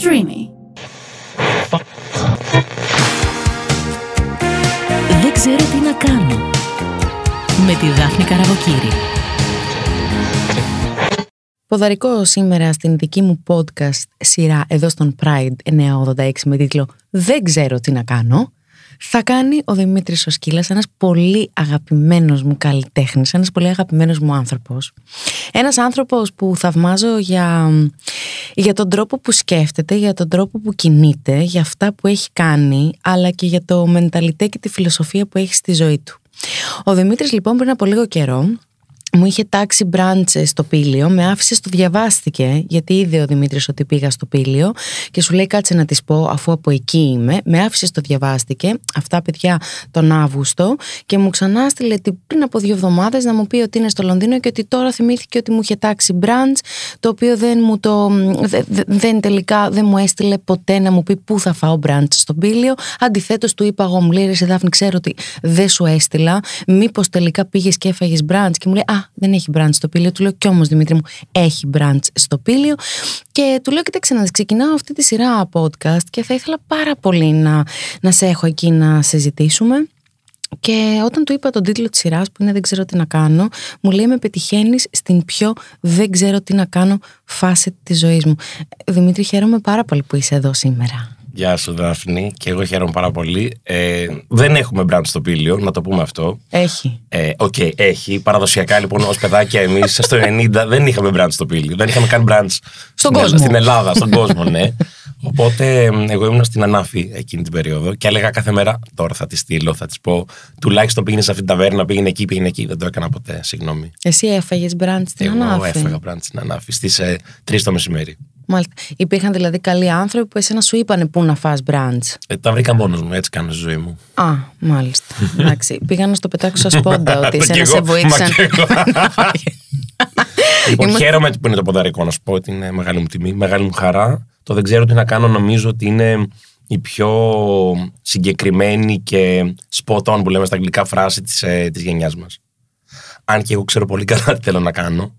Streamy. Δεν ξέρω τι να κάνω. Με τη Δάφνη Καραβοκύρη. Ποδαρικό σήμερα στην δική μου podcast σειρά εδώ στον Pride 986 με τίτλο «Δεν ξέρω τι να κάνω» θα κάνει ο Δημήτρης ο Σκύλας, ένας πολύ αγαπημένος μου καλλιτέχνης, ένας πολύ αγαπημένος μου άνθρωπος. Ένας άνθρωπος που θαυμάζω για, για τον τρόπο που σκέφτεται, για τον τρόπο που κινείται, για αυτά που έχει κάνει, αλλά και για το μενταλιτέ και τη φιλοσοφία που έχει στη ζωή του. Ο Δημήτρης λοιπόν πριν από λίγο καιρό μου είχε τάξει μπράντσε στο πήλιο, με άφησε στο διαβάστηκε, γιατί είδε ο Δημήτρης ότι πήγα στο πήλιο και σου λέει κάτσε να της πω αφού από εκεί είμαι. Με άφησε στο διαβάστηκε, αυτά παιδιά τον Αύγουστο και μου ξανά στείλε πριν από δύο εβδομάδες να μου πει ότι είναι στο Λονδίνο και ότι τώρα θυμήθηκε ότι μου είχε τάξει μπραντ, το οποίο δεν μου το. δεν τελικά δεν μου έστειλε ποτέ να μου πει πού θα φάω μπραντ στο πήλιο. Αντιθέτως του είπα εγώ μου λέει Ρε Δάφνη, ξέρω ότι δεν σου έστειλα. Μήπως τελικά πήγες και έφαγες μπραντ και μου λέει Α, δεν έχει μπραντς στο πήλιο. Του λέω κι όμως Δημήτρη μου, έχει μπραντς στο πήλιο. Και του λέω, κοίταξε να ξεκινάω αυτή τη σειρά podcast και θα ήθελα πάρα πολύ να, να σε έχω εκεί να συζητήσουμε. Και όταν του είπα τον τίτλο της σειράς που είναι «Δεν ξέρω τι να κάνω», μου λέει «Με πετυχαίνεις στην πιο δεν ξέρω τι να κάνω φάση της ζωής μου». Δημήτρη, χαίρομαι πάρα πολύ που είσαι εδώ σήμερα. Γεια σου, Δάφνη. Και εγώ χαίρομαι πάρα πολύ. Ε, δεν έχουμε μπραντ στο Πήλιο, να το πούμε αυτό. Έχει. Ε, Οκ, okay, έχει. Παραδοσιακά λοιπόν, ως παιδάκια εμείς στο 90 δεν είχαμε μπραντ στο Πήλιο. Δεν είχαμε καν μπραντ στον κόσμο. Στην Ελλάδα, στον κόσμο, ναι. Οπότε εγώ ήμουν στην Ανάφη εκείνη την περίοδο και έλεγα κάθε μέρα τώρα θα τη στείλω, θα της πω. Τουλάχιστον πήγαινε σε αυτή την ταβέρνα, πήγαινε εκεί, πήγαινε εκεί. Δεν το έκανα ποτέ, συγγνώμη. Εσύ έφαγες μπραντ στην εγώ Ανάφη; Εγώ έφαγα μπραντ στην Ανάφη στις ε, 3 το μεσημέρι. Μάλιστα. Υπήρχαν δηλαδή καλοί άνθρωποι που εσένα σου είπαν πού να φας μπραντς; Ε, τα βρήκα μόνος μου, έτσι κάνω στη ζωή μου. Α, μάλιστα. Εντάξει. Πήγα να στο πετάξω σα σπόντα ότι εσένα σε βοήθησαν. λοιπόν, χαίρομαι που είναι το ποδαρικό να σου πω ότι είναι μεγάλη μου τιμή, μεγάλη μου χαρά. Το δεν ξέρω τι να κάνω, νομίζω ότι είναι η πιο συγκεκριμένη και spot on που λέμε στα αγγλικά φράση της, ε, της γενιάς μας. Αν και εγώ ξέρω πολύ καλά τι θέλω να κάνω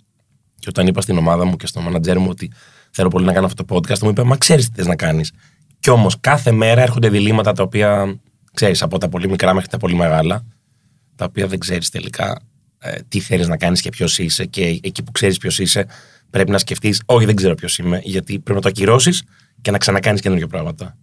και όταν είπα στην ομάδα μου και στο μάνατζέρ μου ότι θέλω πολύ να κάνω αυτό το podcast, μου είπε Μα ξέρεις τι θες να κάνεις. Κι όμως κάθε μέρα έρχονται διλήμματα τα οποία ξέρεις από τα πολύ μικρά μέχρι τα πολύ μεγάλα, τα οποία δεν ξέρεις τελικά ε, τι θέλεις να κάνεις και ποιος είσαι. Και εκεί που ξέρεις ποιος είσαι, πρέπει να σκεφτείς, Όχι, δεν ξέρω ποιος είμαι, γιατί πρέπει να το ακυρώσεις και να ξανακάνεις καινούργια πράγματα.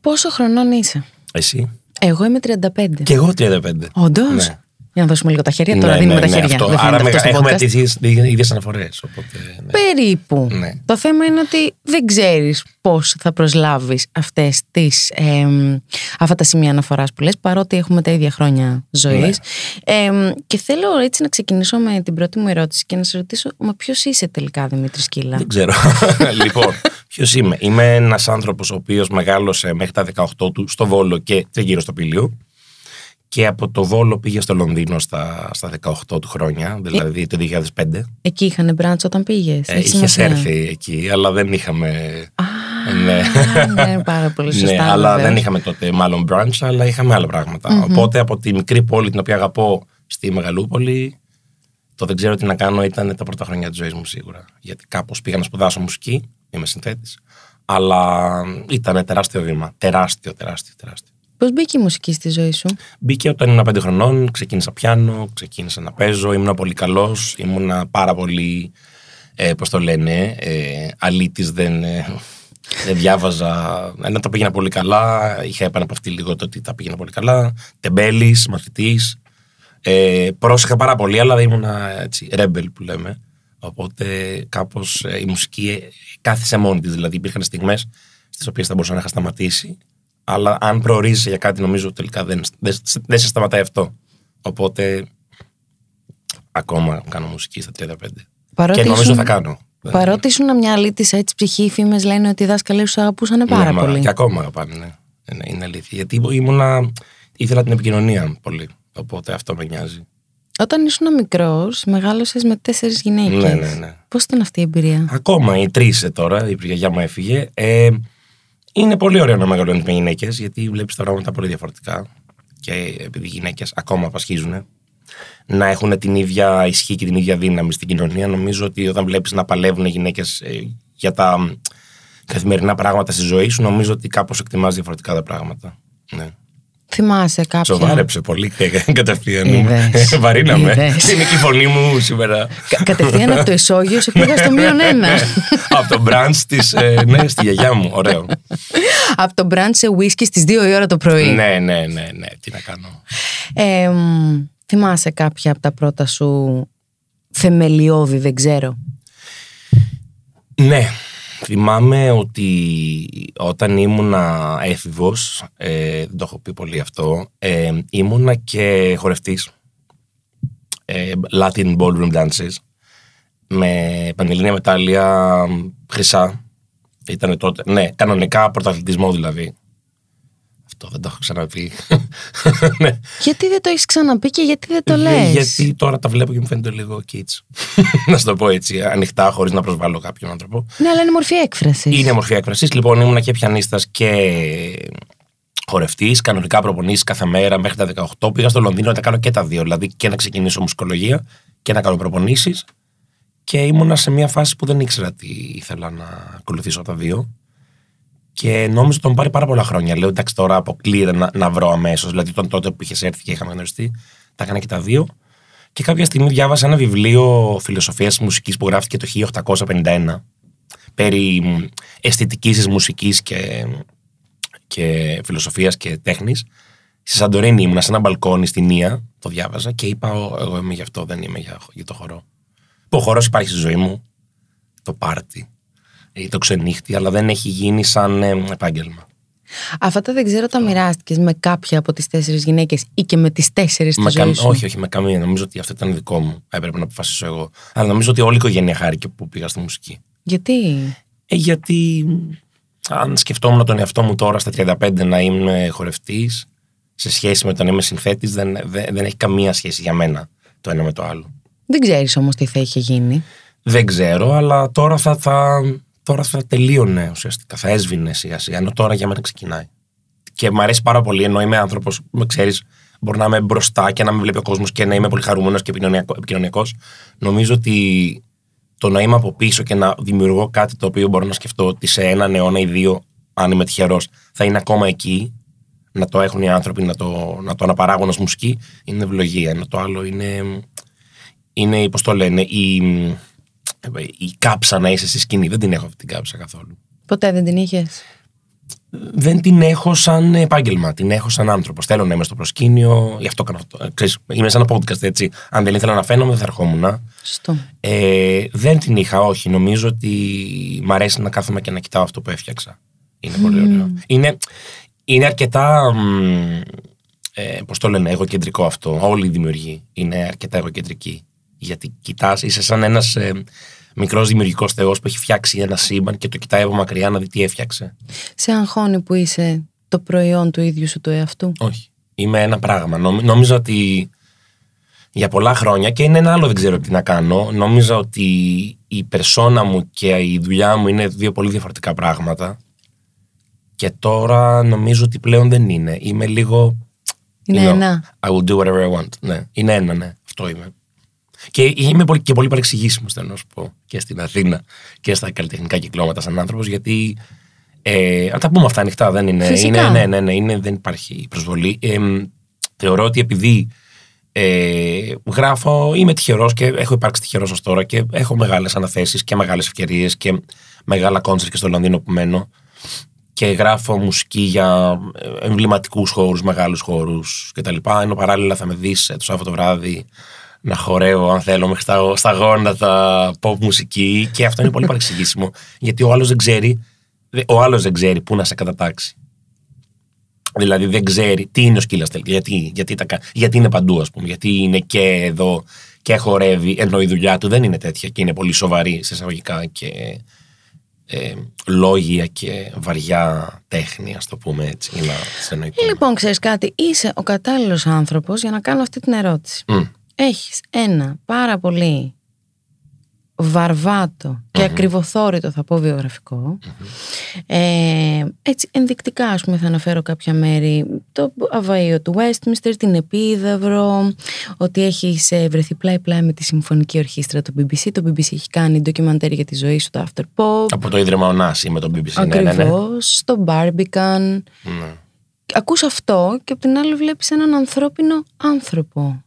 Πόσο χρονών είσαι, Εσύ. Εγώ είμαι 35. Και εγώ 35. Όντως; Ναι. Για να δώσουμε λίγο τα χέρια. Τώρα ναι, δίνουμε ναι, τα χέρια. Αυτό. Δεν Άρα αυτό στο έχουμε podcast; τις ίδιε αναφορές. Ναι. Περίπου. Ναι. Το θέμα είναι ότι δεν ξέρεις πώς θα προσλάβεις αυτές τις, ε, αυτά τα σημεία αναφοράς που λες, παρότι έχουμε τα ίδια χρόνια ζωής. Ναι. Ε, και θέλω έτσι να ξεκινήσω με την πρώτη μου ερώτηση και να σε ρωτήσω, μα ποιος είσαι τελικά, Δημήτρης Σκύλα. Δεν ξέρω. λοιπόν, ποιος είμαι; Είμαι ένας άνθρωπος ο οποίος μεγάλωσε μέχρι τα 18 του στο Βόλο και τριγύρω στο Πήλιο. Και από το Βόλο πήγε στο Λονδίνο στα, στα 18 του χρόνια, δηλαδή το 2005. Εκεί είχαν μπραντς όταν πήγες. Ε, Είχε έρθει εκεί, αλλά δεν είχαμε. Α, ναι. ναι, πάρα πολύ σωστά. ναι, αλλά βεβαίως. δεν είχαμε τότε μάλλον brunch, αλλά είχαμε άλλα πράγματα. Μμμ. Οπότε από τη μικρή πόλη την οποία αγαπώ στη Μεγαλούπολη, το δεν ξέρω τι να κάνω ήταν τα πρώτα χρόνια της ζωής μου σίγουρα. Γιατί κάπως πήγα να σπουδάσω μουσική, είμαι συνθέτης. Αλλά ήταν τεράστιο βήμα. Τεράστιο, τεράστιο, τεράστιο. Πώς μπήκε η μουσική στη ζωή σου; Μπήκε όταν ήμουν πέντε χρονών, ξεκίνησα πιάνο, ξεκίνησα να παίζω, ήμουν πολύ καλός, ήμουν πάρα πολύ, ε, πώς το λένε, ε, αλήτης, δεν, ε, δεν διάβαζα, ένα τα πήγαινα πολύ καλά, είχα επαναπαυτεί λίγο το ότι τα πήγαινα πολύ καλά, τεμπέλης, μαθητής, ε, πρόσεχα πάρα πολύ, αλλά δεν ήμουν έτσι, rebel που λέμε. Οπότε κάπως ε, η μουσική ε, κάθισε μόνη της, δηλαδή υπήρχαν στιγμές στις οποίες θα μπορούσα να είχα σταματήσει αλλά αν προορίζεσαι για κάτι, νομίζω τελικά δεν, δεν, δεν σε σταματάει αυτό. Οπότε ακόμα κάνω μουσική στα 35. Παρότι και νομίζω ήσουν- θα κάνω. Παρότι ήσουν μια αλήτησα έτσι ψυχή, οι φήμες λένε ότι οι δάσκαλοι σου αγαπούσαν πάρα Ναι, μα πολύ. Και ακόμα αγαπάνε, ναι. Είναι, είναι αλήθεια. Γιατί ήμουνα, ήθελα την επικοινωνία πολύ. Οπότε αυτό με νοιάζει. Όταν ήσουν μικρός, μεγάλωσες με τέσσερις γυναίκες. Ναι, ναι, ναι. Πώς ήταν αυτή η εμπειρία; Ακόμα οι τρεις τώρα, η γιαγιά μου έφυγε. Ε, είναι πολύ ωραίο να μεγαλώνεις με γυναίκες, γιατί βλέπεις τα πράγματα πολύ διαφορετικά. Και επειδή οι γυναίκες ακόμα απασχίζουν, να έχουν την ίδια ισχύ και την ίδια δύναμη στην κοινωνία, νομίζω ότι όταν βλέπεις να παλεύουν οι γυναίκες για τα καθημερινά πράγματα στη ζωή σου, νομίζω ότι κάπως εκτιμάς διαφορετικά τα πράγματα. Ναι. Θυμάσαι κάποια. Σοβάρεψε πολύ κατευθείαν. Είδες. Βαρύναμε. Είδες. Είναι και η φωνή μου σήμερα. Κα- κατευθείαν από το ισόγειο σε πήγα στο μείον ένα. Από το μπραντς της. ναι, στη γιαγιά μου. Ωραίο. από το μπραντς σε whisky στις 2 η ώρα το πρωί. ναι, ναι, ναι, ναι. Τι να κάνω. Ε, μ, θυμάσαι κάποια από τα πρώτα σου θεμελιώδη, δεν ξέρω; Ναι. Θυμάμαι ότι όταν ήμουνα έφηβος, ε, δεν το έχω πει πολύ αυτό, ε, ήμουνα και χορευτής. Ε, Latin ballroom dances. Με πανελλήνια μετάλλια χρυσά. Ήταν τότε, ναι, κανονικά πρωταθλητισμό δηλαδή. Αυτό δεν το έχω ξαναπεί. ναι. Γιατί δεν το έχεις ξαναπεί και γιατί δεν το Ε, λες; Γιατί τώρα τα βλέπω και μου φαίνεται λίγο kids. να σου το πω έτσι, ανοιχτά, χωρίς να προσβάλλω κάποιον άνθρωπο. Ναι, αλλά είναι μορφή έκφρασης. Είναι μορφή έκφρασης. Λοιπόν, ήμουνα και πιανίστας και χορευτής, κανονικά προπονήσει κάθε μέρα μέχρι τα 18. Πήγα στο Λονδίνο να τα κάνω και τα δύο. Δηλαδή και να ξεκινήσω μουσικολογία και να κάνω προπονήσεις. Και ήμουνα σε μια φάση που δεν ήξερα τι ήθελα να ακολουθήσω τα δύο. Και νόμιζα ότι μου πάρει πάρα πολλά χρόνια. Λέω εντάξει, τώρα αποκλείεται να, να βρω αμέσως. Δηλαδή, τον τότε που είχες έρθει και είχαμε γνωριστεί, τα έκανα και τα δύο. Και κάποια στιγμή διάβασα ένα βιβλίο φιλοσοφίας μουσικής που γράφτηκε το 1851 περί μ, αισθητικής της μουσικής και, και φιλοσοφίας και τέχνης. Στη Σαντορίνη ήμουνα σε ένα μπαλκόνι στην Ία, το διάβαζα και είπα «Ω, εγώ είμαι γι' αυτό, δεν είμαι για, για το χορό. Που ο χορός υπάρχει στη ζωή μου, το πάρτι ή το ξενύχτη, αλλά δεν έχει γίνει σαν ε, επάγγελμα. Αυτά τα δεν ξέρω, τα μοιράστηκες με κάποια από τις τέσσερις γυναίκες ή και με τις τέσσερις στη Με ζωής καμ- σου; όχι, όχι, με καμία. Νομίζω ότι αυτό ήταν δικό μου. Έπρεπε να αποφασίσω εγώ. Αλλά νομίζω ότι όλη η οικογένεια χάρηκε που πήγα στη μουσική. Γιατί; Ε, γιατί αν σκεφτόμουν τον εαυτό μου τώρα στα 35 να είμαι χορευτής σε σχέση με το να είμαι συνθέτης δεν, δεν, δεν έχει καμία σχέση για μένα το ένα με το άλλο. Δεν ξέρεις όμως τι θα είχε γίνει. Δεν ξέρω, αλλά τώρα θα, θα, τώρα θα τελείωνε ουσιαστικά, θα έσβηνε σιγά σιγά, ενώ τώρα για μένα ξεκινάει. Και μου αρέσει πάρα πολύ, ενώ είμαι άνθρωπος, με ξέρεις, μπορεί να είμαι μπροστά και να με βλέπει ο κόσμος και να είμαι πολύ χαρούμενος και επικοινωνιακό. Νομίζω ότι το να είμαι από πίσω και να δημιουργώ κάτι το οποίο μπορώ να σκεφτώ ότι σε έναν αιώνα ή δύο, αν είμαι τυχερός, θα είναι ακόμα εκεί, να το έχουν οι άνθρωποι, να το, να το αναπαράγουν ως μουσική, είναι ευλογία. Ενώ το άλλο είναι, είναι πώς το λένε, η, η κάψα να είσαι στη σκηνή. Δεν την έχω αυτή την κάψα καθόλου. Ποτέ δεν την είχες; Δεν την έχω σαν επάγγελμα, την έχω σαν άνθρωπο. Θέλω να είμαι στο προσκήνιο, γι' αυτό κάνω αυτό. Ε, Ξέρεις, είμαι σαν ένα podcast έτσι. Αν δεν ήθελα να φαίνομαι, δεν θα ερχόμουν. Σωστό. Ε, δεν την είχα, όχι. Νομίζω ότι μ' αρέσει να κάθομαι και να κοιτάω αυτό που έφτιαξα. Είναι πολύ ωραίο. Είναι, είναι αρκετά. μ, Ε, Πώς το λένε, εγωκεντρικό αυτό. Όλοι οι δημιουργοί είναι αρκετά εγωκεντρικοί. Γιατί κοιτάς, είσαι σαν ένας ε, μικρός δημιουργικός θεός που έχει φτιάξει ένα σύμπαν και το κοιτάει από μακριά να δει τι έφτιαξε. Σε αγχώνει που είσαι το προϊόν του ίδιου σου του εαυτού; Όχι. Είμαι ένα πράγμα. Νομ- Νόμιζα ότι για πολλά χρόνια και είναι ένα άλλο δεν ξέρω τι να κάνω. Νόμιζα ότι η περσόνα μου και η δουλειά μου είναι δύο πολύ διαφορετικά πράγματα. Και τώρα νομίζω ότι πλέον δεν είναι. Είμαι λίγο. Είναι you know, ένα. I will do whatever I want. Ναι, είναι ένα, ναι. Αυτό είμαι. Και είμαι πολύ, και πολύ παρεξηγήσιμος, θέλω να σου πω, και στην Αθήνα και στα καλλιτεχνικά κυκλώματα σαν άνθρωπος, γιατί. Ε, αν τα πούμε αυτά ανοιχτά, δεν είναι. Φυσικά. είναι ναι, ναι, ναι, είναι, δεν υπάρχει προσβολή. Ε, θεωρώ ότι επειδή ε, γράφω, είμαι τυχερός και έχω υπάρξει τυχερός ως τώρα και έχω μεγάλες αναθέσεις και μεγάλες ευκαιρίες και μεγάλα κόνσερ και στο Λονδίνο που μένω και γράφω μουσική για εμβληματικούς χώρους, μεγάλους χώρους κτλ. Ενώ παράλληλα θα με δεις το Σάββατο βράδυ να χορεύω, αν θέλω, μέχρι στα, στα γόνατα pop μουσική. Και αυτό είναι πολύ παρεξηγήσιμο. Γιατί ο άλλος δεν ξέρει, ο άλλος δεν ξέρει πού να σε κατατάξει. Δηλαδή δεν ξέρει τι είναι ο σκύλας τελικά. Γιατί, γιατί, τα, κα- γιατί είναι παντού, ας πούμε. Γιατί είναι και εδώ και χορεύει, ενώ η δουλειά του δεν είναι τέτοια και είναι πολύ σοβαρή σε εισαγωγικά και ε, λόγια και βαριά τέχνη, ας το πούμε έτσι, για να σε εννοηθούμε. Λοιπόν, ξέρεις κάτι, είσαι ο κατάλληλος άνθρωπος για να κάνω αυτή την ερώτηση. Μμ. Έχεις ένα πάρα πολύ βαρβάτο και ακριβοθόρητο θα πω βιογραφικό. Ε, έτσι ενδεικτικά ας πούμε θα αναφέρω κάποια μέρη το αβαΐο του Westminster, την Επίδαυρο ότι έχει ε, βρεθεί πλάι πλάι με τη Συμφωνική Ορχήστρα του BBC το BBC έχει κάνει ντοκιμαντέρ για τη ζωή σου το After Pop Από το Ίδρυμα Ονάση με το BBC Ακριβώς, ναι, ναι, ναι. στο Barbican Ναι. ακούς αυτό και απ' την άλλη βλέπεις έναν ανθρώπινο άνθρωπο.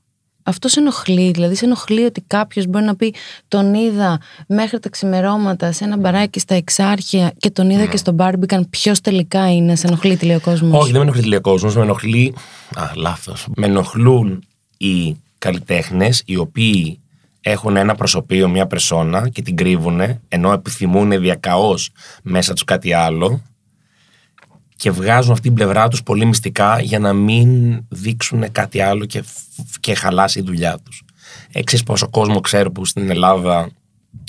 Αυτός σε ενοχλεί, δηλαδή σε ενοχλεί ότι κάποιος μπορεί να πει τον είδα μέχρι τα ξημερώματα σε ένα μπαράκι στα Εξάρχεια και τον είδα και στο Μπάρμπικαν. Ποιος τελικά είναι, σε ενοχλεί, τι λέει ο κόσμος. Όχι, δεν με ενοχλεί τηλεκόσμος, με ενοχλεί. Α, λάθος. Με ενοχλούν οι καλλιτέχνες οι οποίοι έχουν ένα προσωπείο, μια περσόνα και την κρύβουν ενώ επιθυμούν διακαώς μέσα τους κάτι άλλο και βγάζουν αυτή την πλευρά τους πολύ μυστικά για να μην δείξουν κάτι άλλο και, φ- και χαλάσει η δουλειά τους. Ξέρεις πόσο κόσμο ξέρω που στην Ελλάδα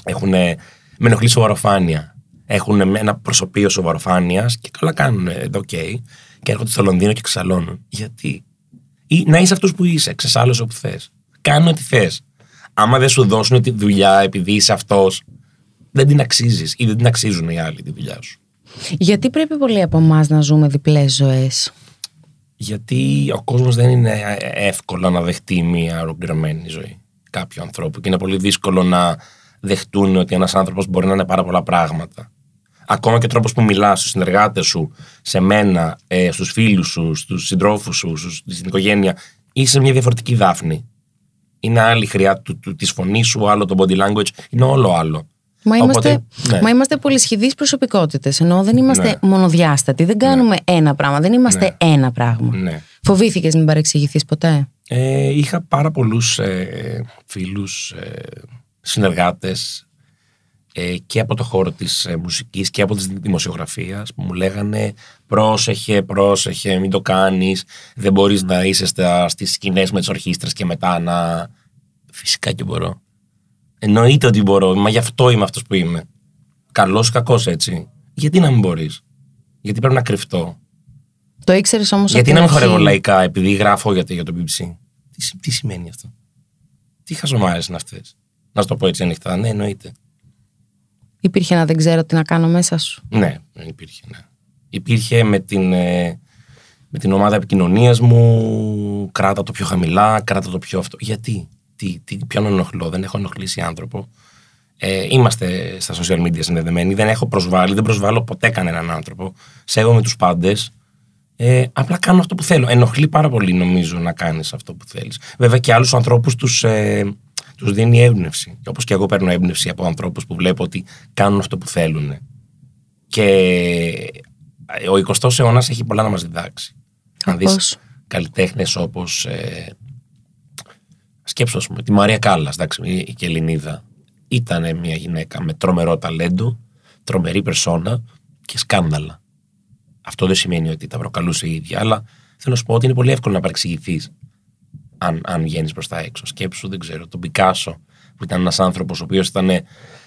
έχουν με ενοχλεί σοβαροφάνεια. Έχουν ένα προσωπείο σοβαροφάνειας και καλά κάνουν εδώ, οκ. Και έρχονται στο Λονδίνο και ξεσαλώνουν. Γιατί; Ή να είσαι αυτό που είσαι, ξεσάλωσε όπου θες. Κάνε ό,τι θες. Άμα δεν σου δώσουν τη δουλειά επειδή είσαι αυτός, δεν την αξίζεις ή δεν την αξίζουν οι άλλοι τη δουλειά σου. Γιατί πρέπει πολλοί από εμάς να ζούμε διπλές ζωές; Γιατί ο κόσμος δεν είναι εύκολο να δεχτεί μια ολοκληρωμένη ζωή κάποιου ανθρώπου και είναι πολύ δύσκολο να δεχτούν ότι ένας άνθρωπος μπορεί να είναι πάρα πολλά πράγματα. Ακόμα και ο τρόπος που μιλάς στους συνεργάτες σου, σε μένα, ε, στους φίλους σου, στους συντρόφους σου, στους, στην οικογένεια, είσαι μια διαφορετική δάφνη. Είναι άλλη χρειά του, του, της φωνής σου, άλλο το body language, είναι όλο άλλο. Μα είμαστε, Οπότε, ναι. μα είμαστε πολυσχηδείς προσωπικότητες, ενώ δεν είμαστε μονοδιάστατοι, δεν κάνουμε ένα πράγμα, δεν είμαστε ένα πράγμα. Ναι. Φοβήθηκες να μην παρεξηγηθείς ποτέ; Ε, είχα πάρα πολλούς ε, φίλους, ε, συνεργάτες ε, και από το χώρο της ε, μουσικής και από της δημοσιογραφίας που μου λέγανε πρόσεχε, πρόσεχε, μην το κάνεις, δεν μπορείς να είσαι στα, στις σκηνές με τις ορχήστρες και μετά να... Φυσικά και μπορώ. Εννοείται ότι μπορώ, μα γι' αυτό είμαι αυτός που είμαι. Καλός ή κακός έτσι. Γιατί να μην μπορείς; Γιατί πρέπει να κρυφτώ; Το ήξερες όμως Γιατί από να την μην χορεύω αρχή; λαϊκά επειδή γράφω για, για το BBC. Τι, σι- τι σημαίνει αυτό; Τι χαζομάρες είναι αυτές; Να σου το πω έτσι ανοιχτά. Ναι, εννοείται. Υπήρχε ένα δεν ξέρω τι να κάνω μέσα σου. Ναι, υπήρχε. Ναι. Υπήρχε με την, ε, με την ομάδα επικοινωνίας μου. Κράτα το πιο χαμηλά, κράτα το πιο αυτό. Γιατί, τι, τι, ποιον ενοχλώ, δεν έχω ενοχλήσει άνθρωπο. Ε, είμαστε στα social media συνδεδεμένοι. Δεν έχω προσβάλει, δεν προσβάλλω ποτέ κανέναν άνθρωπο. Σέβομαι τους πάντες. Ε, απλά κάνω αυτό που θέλω. Ενοχλεί πάρα πολύ, νομίζω, να κάνεις αυτό που θέλεις. Βέβαια και άλλους ανθρώπους τους ε, τους δίνει έμπνευση. Όπως και εγώ παίρνω έμπνευση από ανθρώπους που βλέπω ότι κάνουν αυτό που θέλουν. Και ο 20ο αιώνας έχει πολλά να μας διδάξει. Να δεις Όπως; καλλιτέχνες όπως. Ε, σκέψω, ας πούμε, τη Μαρία Κάλλας, εντάξει, η και Ελληνίδα. Ήταν μια γυναίκα με τρομερό ταλέντο, τρομερή περσόνα και σκάνδαλα. Αυτό δεν σημαίνει ότι τα προκαλούσε η ίδια, αλλά θέλω να σου πω ότι είναι πολύ εύκολο να παρεξηγηθείς αν, αν βγαίνεις προς τα έξω. Σκέψου, δεν ξέρω, τον Πικάσο, που ήταν ένας άνθρωπος ο οποίος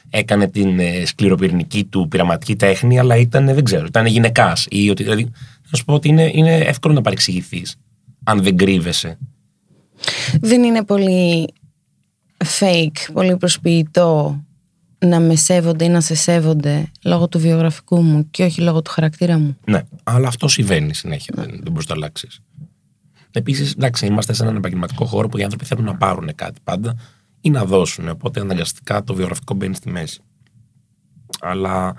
έκανε την ε, σκληροπυρηνική του πειραματική τέχνη, αλλά ήταν, δεν ξέρω, ήταν γυναικάς. Δηλαδή, θέλω να σου πω ότι είναι, είναι εύκολο να παρεξηγηθείς αν δεν κρύβεσαι. Δεν είναι πολύ fake, πολύ προσποιητό να με σέβονται ή να σε σέβονται λόγω του βιογραφικού μου και όχι λόγω του χαρακτήρα μου. Ναι, αλλά αυτό συμβαίνει συνέχεια. Δεν, δεν μπορείς να το αλλάξεις. Επίσης, εντάξει, είμαστε σε έναν επαγγελματικό χώρο που οι άνθρωποι θέλουν να πάρουν κάτι πάντα ή να δώσουν. Οπότε αναγκαστικά το βιογραφικό μπαίνει στη μέση. Αλλά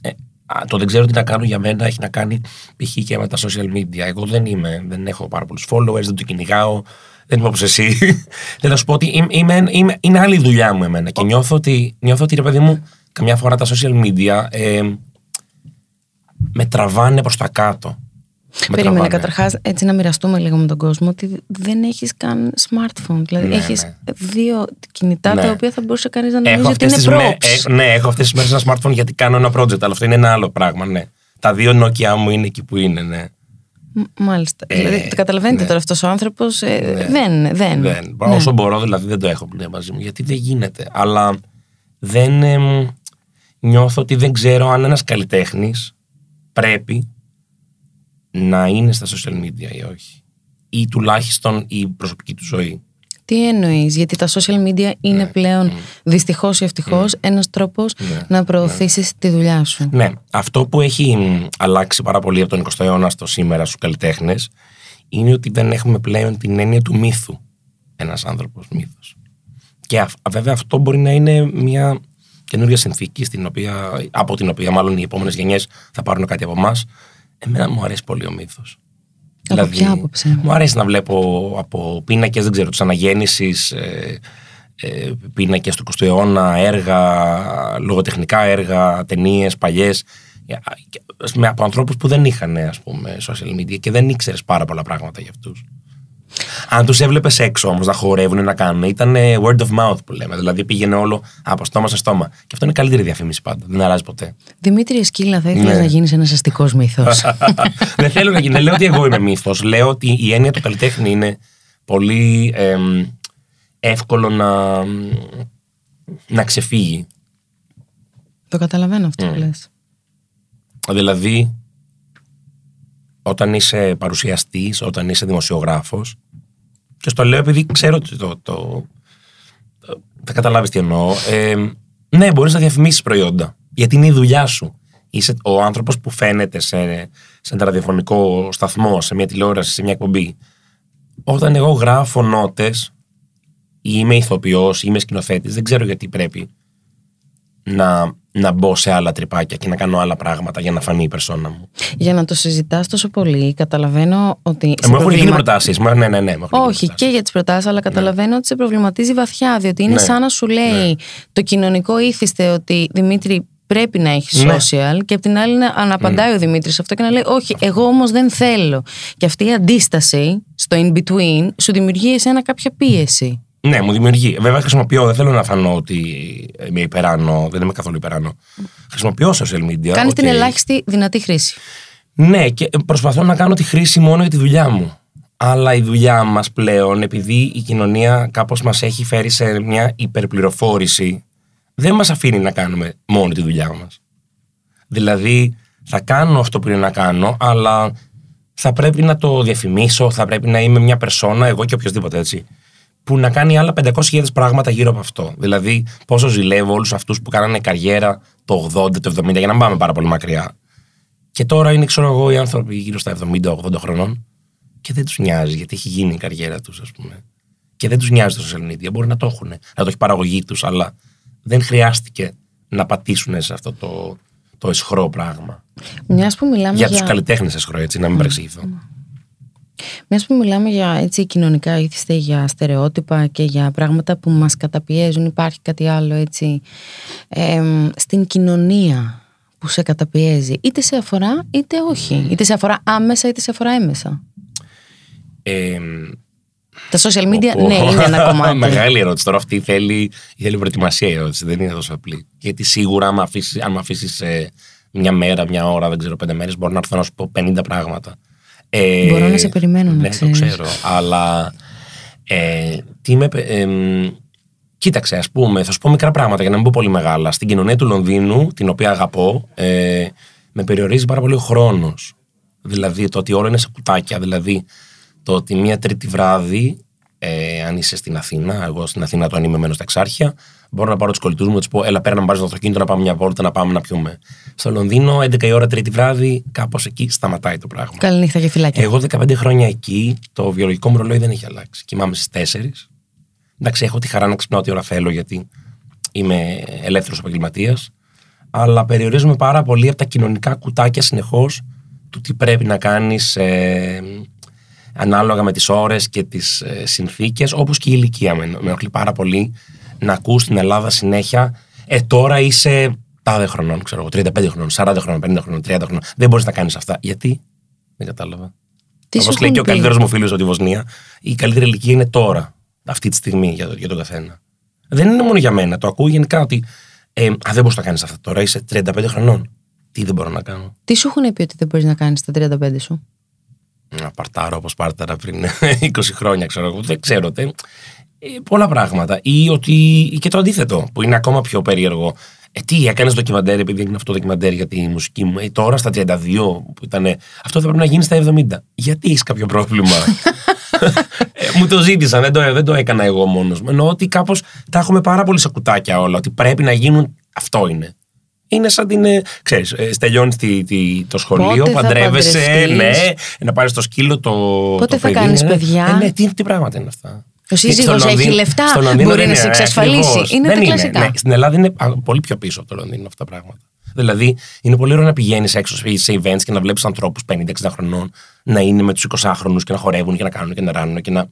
ε, α, το δεν ξέρω τι να κάνω για μένα έχει να κάνει π.χ. και με τα social media. Εγώ δεν είμαι, δεν έχω πάρα πολλούς followers, δεν το κυνηγάω. Δεν είμαι όπω εσύ. δεν θα σου πω ότι είμαι, είμαι, είμαι- είναι άλλη η δουλειά μου εμένα. Και νιώθω ότι, νιώθω ότι ρε παιδί μου, καμιά φορά τα social media ε, με τραβάνε προς τα κάτω. Με Περίμενε τραβάνε. καταρχάς έτσι να μοιραστούμε λίγο με τον κόσμο ότι δεν έχεις καν smartphone. Δηλαδή Ναι, έχεις ναι. δύο κινητά Ναι. τα οποία θα μπορούσε κανείς να νομίζει Έχω ότι αυτές είναι τις, μέ- props. ε, ναι, έχω αυτές τις μέρες ένα smartphone γιατί κάνω ένα project, αλλά αυτό είναι ένα άλλο πράγμα. Ναι. Τα δύο Nokia μου είναι εκεί που είναι, ναι. Μ- Μάλιστα. Ε, δηλαδή, το καταλαβαίνετε ναι. τώρα αυτός ο άνθρωπος. Ναι. Δεν. δεν. Δεν. Ναι. Όσο μπορώ, δηλαδή δεν το έχω πλέον μαζί μου, γιατί δεν γίνεται. Αλλά δεν εμ, νιώθω ότι δεν ξέρω αν ένας καλλιτέχνης πρέπει να είναι στα social media ή όχι. Ή τουλάχιστον η προσωπική του ζωή. Τι εννοείς, Γιατί τα social media είναι πλέον δυστυχώς ή ευτυχώς ένας τρόπος Ναι, να προωθήσεις τη δουλειά σου. Ναι, αυτό που έχει μ, αλλάξει πάρα πολύ από τον 20ο αιώνα στο σήμερα στους καλλιτέχνες είναι ότι δεν έχουμε πλέον την έννοια του μύθου. Ένας άνθρωπος μύθος. Και αυ- βέβαια αυτό μπορεί να είναι μια καινούργια συνθήκη στην οποία, από την οποία μάλλον οι επόμενες γενιές θα πάρουν κάτι από εμάς. Εμένα μου αρέσει πολύ ο μύθος. Από ποια άποψη; Μου αρέσει να βλέπω από πίνακες, δεν ξέρω, τη αναγέννηση, ε, ε, πίνακες του 20ου αιώνα, έργα, λογοτεχνικά έργα, ταινίες, παλιές. Από ανθρώπους που δεν είχαν, ας πούμε, social media και δεν ήξερες πάρα πολλά πράγματα για αυτούς. Αν τους έβλεπες έξω όμως να χορεύουν, να κάνουν, ήταν ε, word of mouth που λέμε. Δηλαδή πήγαινε όλο από στόμα σε στόμα. Και αυτό είναι καλύτερη διαφήμιση πάντα. Δεν αλλάζει ποτέ. Δημήτρη Σκύλα, θα ήθελες Ναι. να γίνεις ένας αστικός μύθος. δεν θέλω να γίνει. Δεν λέω ότι εγώ είμαι μύθος. Λέω ότι η έννοια του καλλιτέχνη είναι πολύ εμ, εύκολο να, να ξεφύγει. το καταλαβαίνω αυτό που λες. Δηλαδή, όταν είσαι παρουσιαστής, όταν είσαι δημοσιογράφος, και στο λέω επειδή ξέρω ότι το, το, το- θα καταλάβεις τι εννοώ, ε, ναι, μπορείς να διαφημίσεις προϊόντα, γιατί είναι η δουλειά σου. Είσαι ο άνθρωπος που φαίνεται σε, σε ένα ραδιοφωνικό σταθμό, σε μια τηλεόραση, σε μια εκπομπή. Όταν εγώ γράφω νότες, ή είμαι ηθοποιός, ή είμαι σκηνοθέτης, δεν ξέρω γιατί πρέπει να, να μπω σε άλλα τρυπάκια και να κάνω άλλα πράγματα για να φανεί η περσόνα μου. Για να το συζητάς τόσο πολύ, καταλαβαίνω ότι. Ε, σε μου έχουν γίνει προβλημα- προτάσεις. Ναι, ναι, ναι. μου έχουν γίνει Όχι, και προτάσεις. για τις προτάσεις, αλλά καταλαβαίνω ότι σε προβληματίζει βαθιά. Διότι είναι Ναι. σαν να σου λέει το κοινωνικό είθισται ότι Δημήτρη πρέπει να έχεις Ναι. social, και απ' την άλλη να απαντάει ο Δημήτρης αυτό και να λέει Όχι, εγώ όμως δεν θέλω. Και αυτή η αντίσταση στο in between σου δημιουργεί εσένα κάποια πίεση. Ναι, μου δημιουργεί. Βέβαια, χρησιμοποιώ, δεν θέλω να φανώ ότι είμαι υπεράνω, δεν είμαι καθόλου υπεράνω. Χρησιμοποιώ social media. Κάνει οκ. την ελάχιστη δυνατή χρήση. Ναι, και προσπαθώ να κάνω τη χρήση μόνο για τη δουλειά μου. Αλλά η δουλειά μας πλέον, επειδή η κοινωνία κάπως μας έχει φέρει σε μια υπερπληροφόρηση, δεν μας αφήνει να κάνουμε μόνο τη δουλειά μας. Δηλαδή, θα κάνω αυτό που είναι να κάνω, αλλά θα πρέπει να το διαφημίσω, θα πρέπει να είμαι μια περσόνα, εγώ και οποιοδήποτε έτσι, που να κάνει άλλα 500.000 πράγματα γύρω από αυτό. Δηλαδή, πόσο ζηλεύω όλους αυτούς που κάνανε καριέρα το 80, το 70, για να μην πάμε πάρα πολύ μακριά. Και τώρα είναι, ξέρω εγώ, οι άνθρωποι γύρω στα 70-80 χρονών και δεν τους νοιάζει γιατί έχει γίνει η καριέρα τους, ας πούμε. Και δεν τους νοιάζει το social media. Μπορεί να το έχουν, να το έχει παραγωγή τους, αλλά δεν χρειάστηκε να πατήσουν σε αυτό το, το εσχρό πράγμα. Μιας που μιλάμε Για για. του καλλιτέχνες εσχρό, έτσι, να μην παρεξηγηθώ. Μιας που μιλάμε για έτσι κοινωνικά ήθιστε για στερεότυπα και για πράγματα που μας καταπιέζουν υπάρχει κάτι άλλο έτσι εμ, στην κοινωνία που σε καταπιέζει είτε σε αφορά είτε όχι είτε σε αφορά άμεσα είτε σε αφορά έμεσα Ε, τα social media Πω, πω. ναι είναι ένα κομμάτι Μεγάλη ερώτηση. Τώρα αυτή θέλει, θέλει προετοιμασία η ερώτηση. Δεν είναι τόσο απλή. Γιατί σίγουρα, άμα αφήσεις, αν με αφήσει μια μέρα, μια ώρα, δεν ξέρω, πέντε μέρες, μπορώ να έρθω να σου πω 50 πράγματα. Ε, Μπορώ να σε περιμένω, να ναι, ξέρεις. το ξέρω. Αλλά. Ε, τι με, πε- εμ, κοίταξε, ας πούμε, θα σου πω μικρά πράγματα για να μην πω πολύ μεγάλα. Στην κοινωνία του Λονδίνου, την οποία αγαπώ, ε, με περιορίζει πάρα πολύ ο χρόνος. Δηλαδή το ότι όλα είναι σε κουτάκια. Δηλαδή το ότι μία τρίτη βράδυ, ε, αν είσαι στην Αθήνα, εγώ στην Αθήνα όταν είμαι μένω στα Εξάρχεια, μπορώ να πάρω τους κολλητούς μου να τους πω: Έλα, πέρα να πάρει το αυτοκίνητο να πάμε μια βόλτα, να πάμε να πιούμε. Στο Λονδίνο, 11 η ώρα τρίτη βράδυ, κάπως εκεί σταματάει το πράγμα. καληνύχτα και φυλάκια Εγώ 15 χρόνια εκεί, το βιολογικό μου ρολόι δεν έχει αλλάξει. Κοιμάμαι στις 4. Εντάξει, έχω τη χαρά να ξυπνάω ό,τι ώρα θέλω γιατί είμαι ελεύθερος επαγγελματίας. Αλλά περιορίζομαι πάρα πολύ από τα κοινωνικά κουτάκια συνεχώς του τι πρέπει να κάνεις ανάλογα με τις ώρες και τις ε, συνθήκες, όπως και η ηλικία. Με, με ενοχλεί πάρα πολύ να ακούς στην Ελλάδα συνέχεια. Ε, τώρα είσαι τάδε χρονών, ξέρω εγώ, 35 χρονών, 40 χρονών, 50 χρονών, 30 χρονών. Δεν μπορείς να κάνεις αυτά. Γιατί; Δεν κατάλαβα. Τι σου Όπω λέει έχουν και ο πει; καλύτερος μου φίλος από τη Βοσνία, η καλύτερη ηλικία είναι τώρα, αυτή τη στιγμή για, το- για τον καθένα. Δεν είναι μόνο για μένα. Το ακούω γενικά ότι ε, α, δεν μπορείς να κάνεις αυτά τώρα. Είσαι 35 χρονών. Τι δεν μπορώ να κάνω; τι σου έχουν πει ότι δεν μπορείς να κάνεις τα 35 σου; Να παρτάρω όπως πάρταρα πριν 20 χρόνια, ξέρω εγώ. Δεν ξέρω. Δεν, ε, πολλά πράγματα. Ή ότι. ή και το αντίθετο, που είναι ακόμα πιο περίεργο. Ε, τι, έκανες ντοκιμαντέρ, επειδή έγινε αυτό το ντοκιμαντέρ για τη μουσική μου. Ε, τώρα στα 32, που ήταν. Αυτό θα πρέπει να γίνει στα 70. Γιατί έχεις κάποιο πρόβλημα; Ε, μου το ζήτησαν, δεν το, δεν το έκανα εγώ μόνος μου. Εννοώ ότι κάπως τα έχουμε πάρα πολύ σε κουτάκια όλα. Ότι πρέπει να γίνουν. Αυτό είναι. Είναι σαν την. ε, Ξέρεις, ε, τελειώνει το σχολείο, Πότε θα παντρεύεσαι, παντρευτείς; ναι, να πάρεις το σκύλο το. Πότε το θα παιδί, κάνεις ναι. παιδιά; Ε, ναι, τι, τι πράγματα είναι αυτά. Ο σύζυγος Στο έχει Λονδίνο- λεφτά, στο Λονδίνο μπορεί δεν να σε είναι, εξασφαλίσει. ακριβώς. Είναι δεν τα κλασικά. ναι. Στην Ελλάδα είναι α, πολύ πιο πίσω από το Λονδίνο αυτά τα πράγματα. Δηλαδή, είναι πολύ ωραίο να πηγαίνεις έξω σε events και να βλέπεις ανθρώπους 50-60 χρονών να είναι με τους 20χρονου και να χορεύουν και να κάνουν και να ράνουν και να.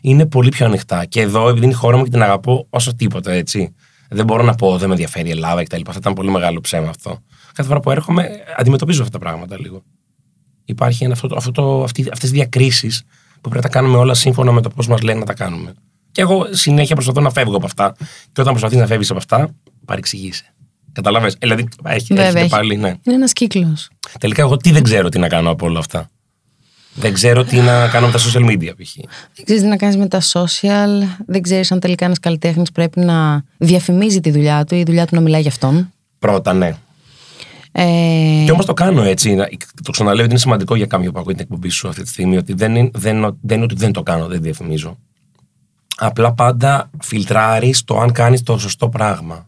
Είναι πολύ πιο ανοιχτά. Και εδώ, επειδή είναι η χώρα μου και την αγαπώ όσο τίποτα, έτσι. Δεν μπορώ να πω δεν με ενδιαφέρει η Ελλάδα κτλ. Θα ήταν πολύ μεγάλο ψέμα αυτό. Κάθε φορά που έρχομαι, αντιμετωπίζω αυτά τα πράγματα λίγο. Υπάρχει ένα, αυτό, το- αυτό, το- αυτή, αυτές τις διακρίσεις που πρέπει να τα κάνουμε όλα σύμφωνα με το πώς μας λένε να τα κάνουμε. Και εγώ συνέχεια προσπαθώ να φεύγω από αυτά. Και όταν προσπαθεί να φεύγεις από αυτά, παρεξηγείσαι. Καταλαβες. Δηλαδή, έχει, Βέβαια, έχετε έχει. πάλι, ναι. Είναι ένας κύκλος. Τελικά, εγώ τι δεν ξέρω τι να κάνω από όλα αυτά. Δεν ξέρω τι να κάνω με τα social media, π.χ. Δεν ξέρεις τι να κάνεις με τα social. Δεν ξέρεις αν τελικά ένας καλλιτέχνης πρέπει να διαφημίζει τη δουλειά του ή η δουλειά του να μιλάει για αυτόν. Πρώτα, ναι. Ε, Και όμως το κάνω έτσι. να- Το ξαναλέω ότι είναι σημαντικό για κάποιον που ακούει την εκπομπή σου αυτή τη στιγμή. Ότι δεν είναι, δεν, δεν είναι ότι δεν το κάνω, δεν διαφημίζω. Απλά πάντα φιλτράρεις το αν κάνεις το σωστό πράγμα.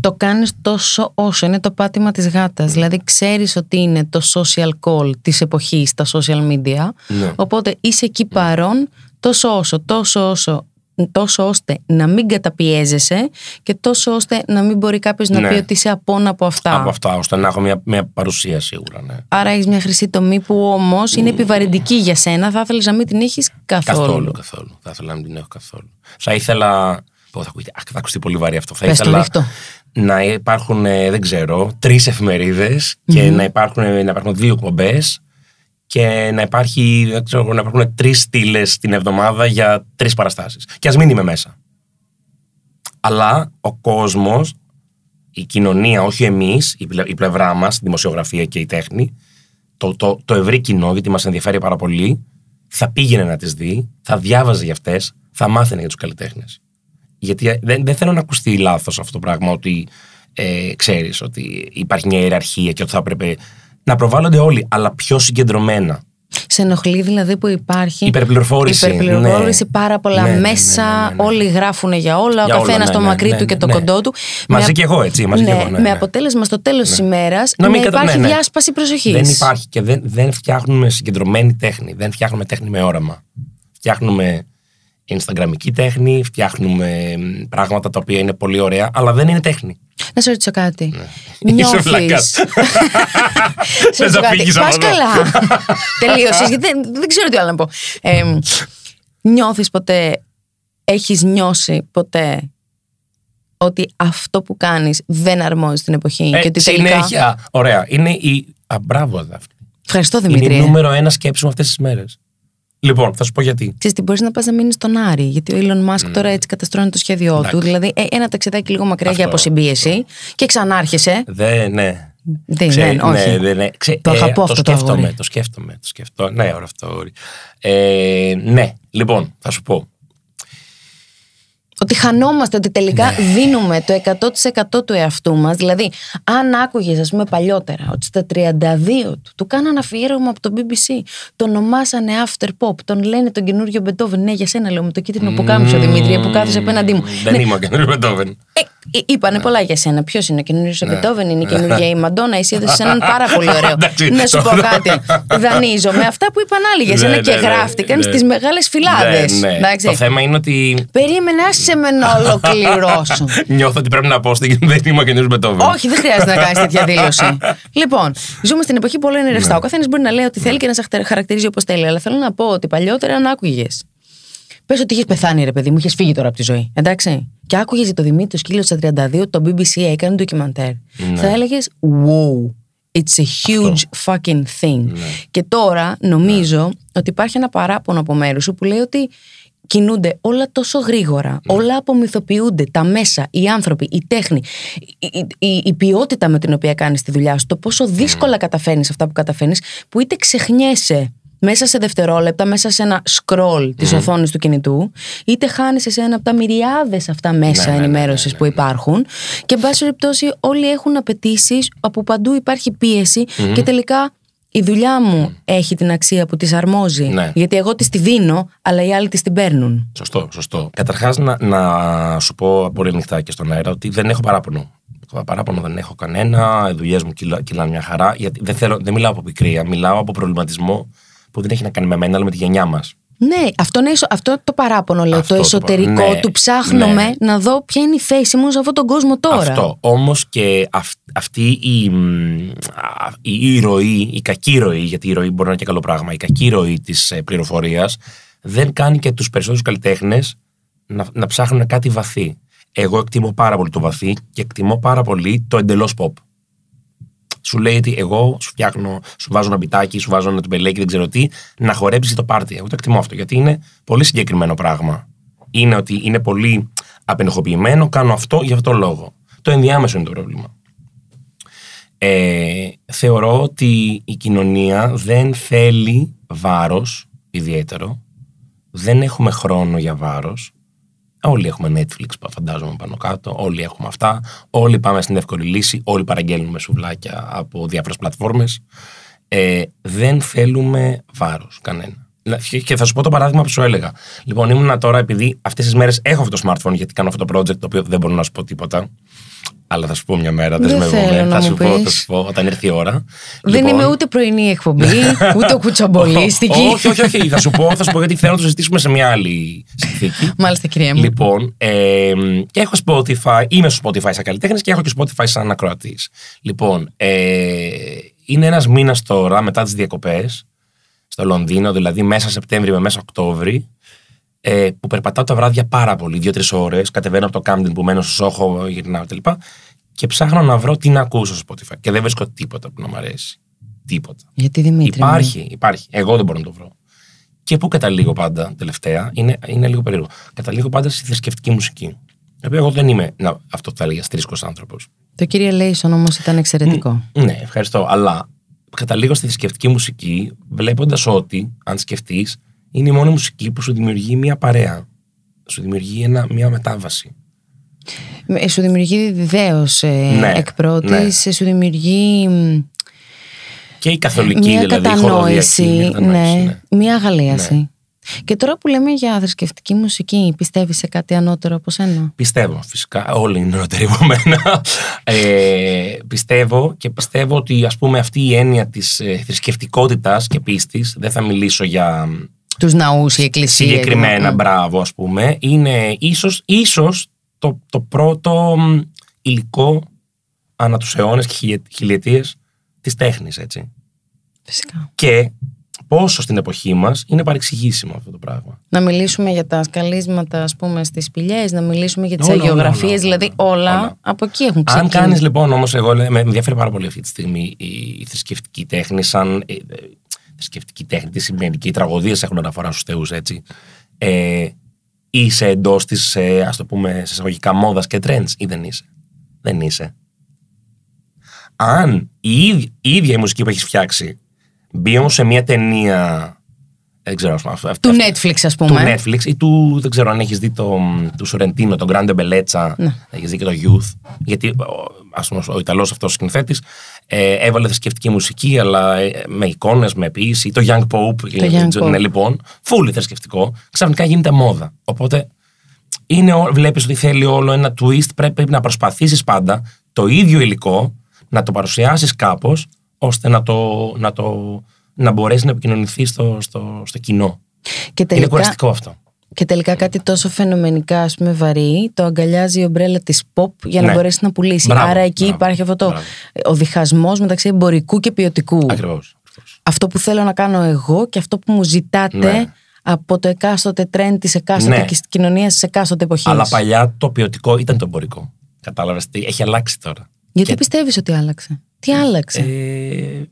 το κάνεις τόσο όσο είναι το πάτημα της γάτας. Δηλαδή ξέρεις ότι είναι το social call της εποχής στα social media. Ναι. Οπότε είσαι εκεί παρόν τόσο όσο, τόσο όσο, τόσο ώστε να μην καταπιέζεσαι και τόσο ώστε να μην μπορεί κάποιος να Ναι. πει ότι είσαι απόν από αυτά. Από αυτά, ώστε να έχω μια, μια παρουσία σίγουρα. Ναι. Άρα έχεις μια χρυσή τομή που όμως είναι επιβαρυντική για σένα. Θα ήθελες να μην την έχεις καθόλου. Καθόλου, καθόλου. Θα ήθελα να μην την έχω καθόλου. Θα ήθελα. Πω, θα, ακούγεται- αχ, θα ακουστεί πολύ βαρύ αυτό. Θα Πες το, ήθελα ρίχτω. να υπάρχουν, ε, δεν ξέρω, τρεις εφημερίδες και να υπάρχουν, να υπάρχουν δύο εκπομπέ και να, υπάρχει, δεν ξέρω, να υπάρχουν τρεις στήλες την εβδομάδα για τρεις παραστάσεις. Και ας μην είμαι μέσα. Αλλά ο κόσμος, η κοινωνία, όχι εμείς, η, πλε- η πλευρά μας, η δημοσιογραφία και η τέχνη, το, το, το ευρύ κοινό, γιατί μας ενδιαφέρει πάρα πολύ, θα πήγαινε να τις δει, θα διάβαζε για αυτές, θα μάθαινε για τους καλλιτέχνες. Γιατί ε, δεν, δεν θέλω να ακουστεί λάθος αυτό το πράγμα ότι ε, ξέρεις ότι υπάρχει μια ιεραρχία και ότι θα έπρεπε να προβάλλονται όλοι, αλλά πιο συγκεντρωμένα. Σε ενοχλεί δηλαδή που υπάρχει Υπερπληροφόρηση, υπερπληροφόρηση, ναι. πάρα πολλά Ναι, ναι, ναι, μέσα. ναι, ναι, ναι. Όλοι γράφουν για όλα. Για ο όλα, καθένας ναι, το ναι, μακρύ ναι, του και το ναι. κοντό του. Μαζί Με- και εγώ, έτσι, μαζί ναι, και εγώ, ναι, με ναι. αποτέλεσμα στο τέλος της ημέρας Να να, μην κατα- υπάρχει ναι, ναι. διάσπαση προσοχής. Δεν υπάρχει και δεν, δεν φτιάχνουμε συγκεντρωμένη τέχνη. Δεν φτιάχνουμε τέχνη με όραμα. Φτιάχνουμε Instagramική τέχνη, φτιάχνουμε μ, πράγματα τα οποία είναι πολύ ωραία, αλλά δεν είναι τέχνη. Να σε ρωτήσω κάτι. Ναι. Είσαι Νιώθεις... βλακάς. Σε Θες ρωτήσω να κάτι. φύγεις από Πας εδώ. καλά. Τελείωσες, γιατί δεν, δεν ξέρω τι άλλο να πω. Ε, νιώθεις ποτέ, έχεις νιώσει ποτέ ότι αυτό που κάνεις δεν αρμόζει στην εποχή Ε, και ότι τελικά... συνέχεια. Ωραία. Είναι η. Α, μπράβο, Δάφνη. Ευχαριστώ Είναι η Δημήτρη. νούμερο ένα σκέψη μου αυτές τις μέρες. Λοιπόν, θα σου πω γιατί. Ξέρεις τι, μπορείς να πας να μείνεις στον Άρη, γιατί ο Elon Musk τώρα έτσι καταστρώνει το σχέδιό του. Εντάξει. Δηλαδή, ε, ένα ταξιδάκι λίγο μακριά για Αυτό, αποσυμπίεση και ξανάρχεσαι. Δεν, ναι. Δεν, Ξέρει, δεν, όχι. ναι, ναι, ναι. Ξέ- Το αγαπώ αυτό το σκέφτομαι, αγόρι. το σκέφτομαι, το σκέφτομαι. Ναι, ωραία αυτό το αγόρι. Ε, ναι, λοιπόν, θα σου πω. Ότι χανόμαστε, ότι τελικά Ναι. δίνουμε το 100% του εαυτού μας. Δηλαδή, αν άκουγες, ας πούμε, παλιότερα, ότι στα 32 του, του κάνανε αφιέρωμα από το BBC, τον ονομάσανε After Pop, τον λένε τον καινούριο Μπετόβεν. Ναι, για σένα λέω, με το κίτρινο που κάμισο, Δημήτρια, που κάθεσαι απέναντί μου. Δεν Ναι, είμαι ο καινούριο Μπετόβεν. ε, ε, είπανε πολλά για σένα. Ποιος είναι ο καινούριος ο Μπετόβεν, είναι η καινούργια η Μαντόνα. Εσύ έδωσες έναν πάρα πολύ ωραίο. Εντάξει, να σου πω το- κάτι. Δανείζω με αυτά που είπαν άλλοι για σένα Ναι, και ναι, ναι, γράφτηκαν ναι. στις μεγάλες φυλάδες. Ναι, ναι. Το θέμα είναι ότι Περίμενε, άσε με να ολοκληρώσω. νιώθω ότι πρέπει να πω στην δεν είμαι ο καινούριο Μπετόβεν. Όχι, δεν χρειάζεται να κάνεις τέτοια δήλωση. λοιπόν, ζούμε στην εποχή που όλα είναι ρευστά. Ο καθένας μπορεί να λέει ό,τι θέλει και να σε χαρα- χαρακτηρίζει όπως θέλει. Αλλά θέλω να πω ότι παλιότερα αν άκουγες. Πες ότι είχες πεθάνει, ρε παιδί μου, είχες φύγει τώρα από τη ζωή. Εντάξει. Και άκουγες για το Δημήτρης το σκύλος στα 32, το BBC έκανε ντοκιμαντέρ. Θα έλεγες Wow. It's a huge fucking thing. Και τώρα νομίζω ότι υπάρχει ένα παράπονο από μέρους σου που λέει ότι κινούνται όλα τόσο γρήγορα, όλα απομυθοποιούνται, τα μέσα, οι άνθρωποι, η τέχνη, η, η- η- η ποιότητα με την οποία κάνεις τη δουλειά σου, το πόσο δύσκολα καταφέρνεις αυτά που καταφέρνεις, που είτε ξεχνιέσαι μέσα σε δευτερόλεπτα, μέσα σε ένα scroll της οθόνης του κινητού, είτε χάνεσαι σε ένα από τα μυριάδες αυτά μέσα ναι, ναι, ναι, ενημέρωσης ναι, που υπάρχουν. Και εν πάση περιπτώσει όλοι έχουν απαιτήσεις, από παντού υπάρχει πίεση και τελικά η δουλειά μου έχει την αξία που της αρμόζει. Ναι. Γιατί εγώ της τη δίνω, αλλά οι άλλοι της την παίρνουν. Σωστό, σωστό. Καταρχάς, να, να σου πω πολύ ανοιχτά και στον αέρα ότι δεν έχω παράπονο. Παράπονο δεν έχω κανένα. Οι δουλειές μου κυλά- κυλάνε μια χαρά. Γιατί δεν, θέλω, δεν μιλάω από πικρία. Μιλάω από προβληματισμό που δεν έχει να κάνει με μένα, αλλά με τη γενιά μας. Ναι, αυτό, είναι, εσω- αυτό το παράπονο λέω. Αυτό το το εσωτερικό παρά- ναι, του ψάχνομαι ναι. να δω ποια είναι η θέση μου σε αυτόν τον κόσμο τώρα. Αυτό. Όμως και αυ- αυτή η, μ, α, η, η ροή, η κακή ροή, γιατί η ροή μπορεί να είναι και καλό πράγμα, η κακή ροή της πληροφορίας δεν κάνει και τους περισσότερους καλλιτέχνες να, να ψάχνουν κάτι βαθύ. Εγώ εκτιμώ πάρα πολύ το βαθύ και εκτιμώ πάρα πολύ το εντελώς pop. Σου λέει ότι εγώ σου φτιάχνω, σου βάζω ένα μπιτάκι, σου βάζω ένα τουμπελέκι, δεν ξέρω τι, να χορέψεις το πάρτι. Εγώ το εκτιμώ αυτό γιατί είναι πολύ συγκεκριμένο πράγμα. Είναι ότι είναι πολύ απενεχοποιημένο, κάνω αυτό για αυτόν τον λόγο. Το ενδιάμεσο είναι το πρόβλημα. Ε, θεωρώ ότι η κοινωνία δεν θέλει βάρος ιδιαίτερο. Δεν έχουμε χρόνο για βάρος. Όλοι έχουμε Netflix, φαντάζομαι πάνω κάτω. Όλοι έχουμε αυτά. Όλοι πάμε στην εύκολη λύση. Όλοι παραγγέλνουμε σουβλάκια από διάφορες πλατφόρμες. Ε, δεν θέλουμε βάρος κανένα. Και θα σου πω το παράδειγμα που σου έλεγα. Λοιπόν, ήμουν τώρα, επειδή αυτές τις μέρες έχω αυτό το smartphone, γιατί κάνω αυτό το project, το οποίο δεν μπορώ να σου πω τίποτα. Αλλά θα σου πω μια μέρα, Δεν δεσμεύομαι. θέλω να Θα μου σου πω, θα πεις. σου πω όταν έρθει η ώρα. Δεν Λοιπόν, είμαι ούτε πρωινή εκπομπή, ούτε κουτσομπολίστικη. όχι, όχι, όχι. θα σου πω, θα σου πω γιατί θέλω να το συζητήσουμε σε μια άλλη συνθήκη. Μάλιστα, κυρία μου. Λοιπόν, ε, και έχω Spotify, είμαι στο Spotify σαν καλλιτέχνης και έχω και Spotify σαν ακροατής. Λοιπόν, ε, είναι ένας μήνας τώρα μετά τις διακοπές στο Λονδίνο, δηλαδή μέσα Σεπτέμβρη με μέσα Οκτώβρη, ε, που περπατάω τα βράδια πάρα πολύ, δύο-τρεις ώρες. Κατεβαίνω από το Camden που μένω στο Σόχο, γυρνάω κτλ. Και ψάχνω να βρω τι να ακούσω στο Spotify. Και δεν βρίσκω τίποτα που να μου αρέσει. Τίποτα. Γιατί Δημήτρη. μου. Υπάρχει, υπάρχει. Εγώ δεν μπορώ να το βρω. Και πού καταλήγω πάντα τελευταία, είναι, είναι λίγο περίεργο. Καταλήγω πάντα στη θρησκευτική μουσική. Επειδή εγώ δεν είμαι να, αυτό που θα έλεγα στρίσκο άνθρωπος. Το κύριε Λέισον όμως ήταν εξαιρετικό. Ναι, ευχαριστώ. Αλλά καταλήγω στη θρησκευτική μουσική βλέποντας ότι, αν σκεφτείς, είναι η μόνη μουσική που σου δημιουργεί μια παρέα. Σου δημιουργεί ένα, μια μετάβαση. Ε, Σου δημιουργεί βεβαίως Ναι, εκπρότη, ναι. σου δημιουργεί μ, Και η καθολική μια δηλαδή, η χοροδιακή, κατανόηση, μια κατανόηση, ναι, ναι. μια αγαλίαση. Και τώρα που λέμε για θρησκευτική μουσική, πιστεύεις σε κάτι ανώτερο από σένα; Πιστεύω, φυσικά. Όλοι είναι νεότεροι από μένα. Ε, πιστεύω και πιστεύω ότι ας πούμε αυτή η έννοια της ε, θρησκευτικότητας και πίστης, δεν θα μιλήσω για Τους ναούς, η εκκλησία. συγκεκριμένα mm. μπράβο ας πούμε, είναι ίσως, ίσως το, το πρώτο μ, υλικό ανά τους αιώνες και χιλιε- χιλιετίες της τέχνης, έτσι. Φυσικά. Και πόσο στην εποχή μας είναι παρεξηγήσιμο αυτό το πράγμα. Να μιλήσουμε για τα σκαλίσματα, ας πούμε, στις σπηλιές, να μιλήσουμε για τις Όλα, όλα, αγιογραφίες, όλα, δηλαδή όλα, όλα, όλα. από εκεί έχουν Αν ξεκινήσει. κάνεις λοιπόν όμως, εγώ λέω, με ενδιαφέρει πάρα πολύ αυτή τη στιγμή η, η θρησκευτική τέχνη, σαν. Ε, ε, θρησκευτική τέχνη, τι σημαίνει και οι τραγωδίες έχουν αναφορά στους Θεούς, έτσι. Ε, είσαι εντός της, ε, ας το πούμε, σε εισαγωγικά μόδας και trends ή δεν είσαι; Δεν είσαι. Αν η, ίδ- η ίδια η μουσική που έχεις φτιάξει μπει όμως σε μια ταινία. Δεν ξέρω, ας πούμε, αυτό- Του αυτό- Netflix, ας του πούμε. Netflix ή του, δεν ξέρω αν έχεις δει το, του Σορεντίνο, τον Grande Bellezza, Ναι. έχεις δει και το Youth. Γιατί ο- ας πούμε, ο Ιταλός αυτός σκηνοθέτης ε, έβαλε θρησκευτική μουσική, αλλά ε, με εικόνες, με ποίηση. Το Young Pope, Young Pope. ναι, λοιπόν, φούλη θρησκευτικό. Ξαφνικά γίνεται μόδα. Οπότε είναι, ό- βλέπεις ότι θέλει όλο ένα twist, πρέπει να προσπαθήσεις πάντα το ίδιο υλικό να το παρουσιάσεις κάπως, ώστε να, το, να, το, να μπορέσει να επικοινωνηθεί στο, στο, στο κοινό. Και Είναι τελικά, κουραστικό αυτό. και τελικά κάτι τόσο φαινομενικά ας πούμε, βαρύ, το αγκαλιάζει η ομπρέλα της pop για να Ναι. μπορέσει να πουλήσει. Μπράβο, Άρα εκεί μπράβο, υπάρχει αυτό το. μπράβο. Ο διχασμός μεταξύ εμπορικού και ποιοτικού. Ακριβώς. ακριβώς. Αυτό που θέλω να κάνω εγώ και αυτό που μου ζητάτε Ναι. από το εκάστοτε trend της εκάστοτε Ναι. κοινωνίας της εκάστοτε εποχής. Αλλά παλιά το ποιοτικό ήταν το εμπορικό. Κατάλαβες τι έχει αλλάξει τώρα. Γιατί Και- πιστεύεις ότι άλλαξε; Τι άλλαξε; Ε,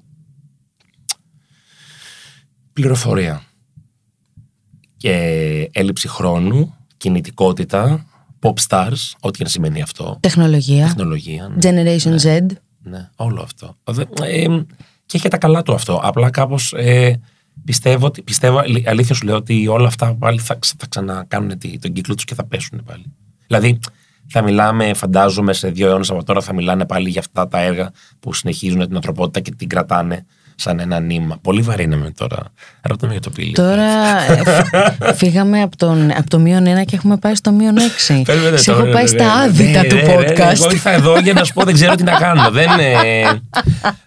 πληροφορία. Και έλλειψη χρόνου, κινητικότητα, pop stars, ό,τι και να σημαίνει αυτό. Τεχνολογία. Τεχνολογία. ναι. Generation Z. Ναι, όλο αυτό. Δε- ε, και έχει και τα καλά του αυτό. Απλά κάπως ε, πιστεύω, ότι- πιστεύω, αλη- αλήθεια σου λέω ότι όλα αυτά πάλι θα, ξα- θα ξανακάνουν τη- τον κύκλο τους και θα πέσουν πάλι. Δηλαδή, θα μιλάμε, φαντάζομαι, σε δύο αιώνες από τώρα θα μιλάνε πάλι για αυτά τα έργα που συνεχίζουν την ανθρωπότητα και την κρατάνε σαν ένα νήμα. Πολύ βαρύναμε τώρα. Ρώτα για το πύλη. Τώρα ε, φ- φύγαμε από, τον, από το μείον 1 και έχουμε πάει στο μείον 6. Περίμενε Σε τώρα, έχω πάει ρε, στα ρε, άδυτα ρε, του ρε, ρε, Εγώ podcast. ήρθα εδώ για να σου πω δεν ξέρω τι να κάνω. Δεν, ε,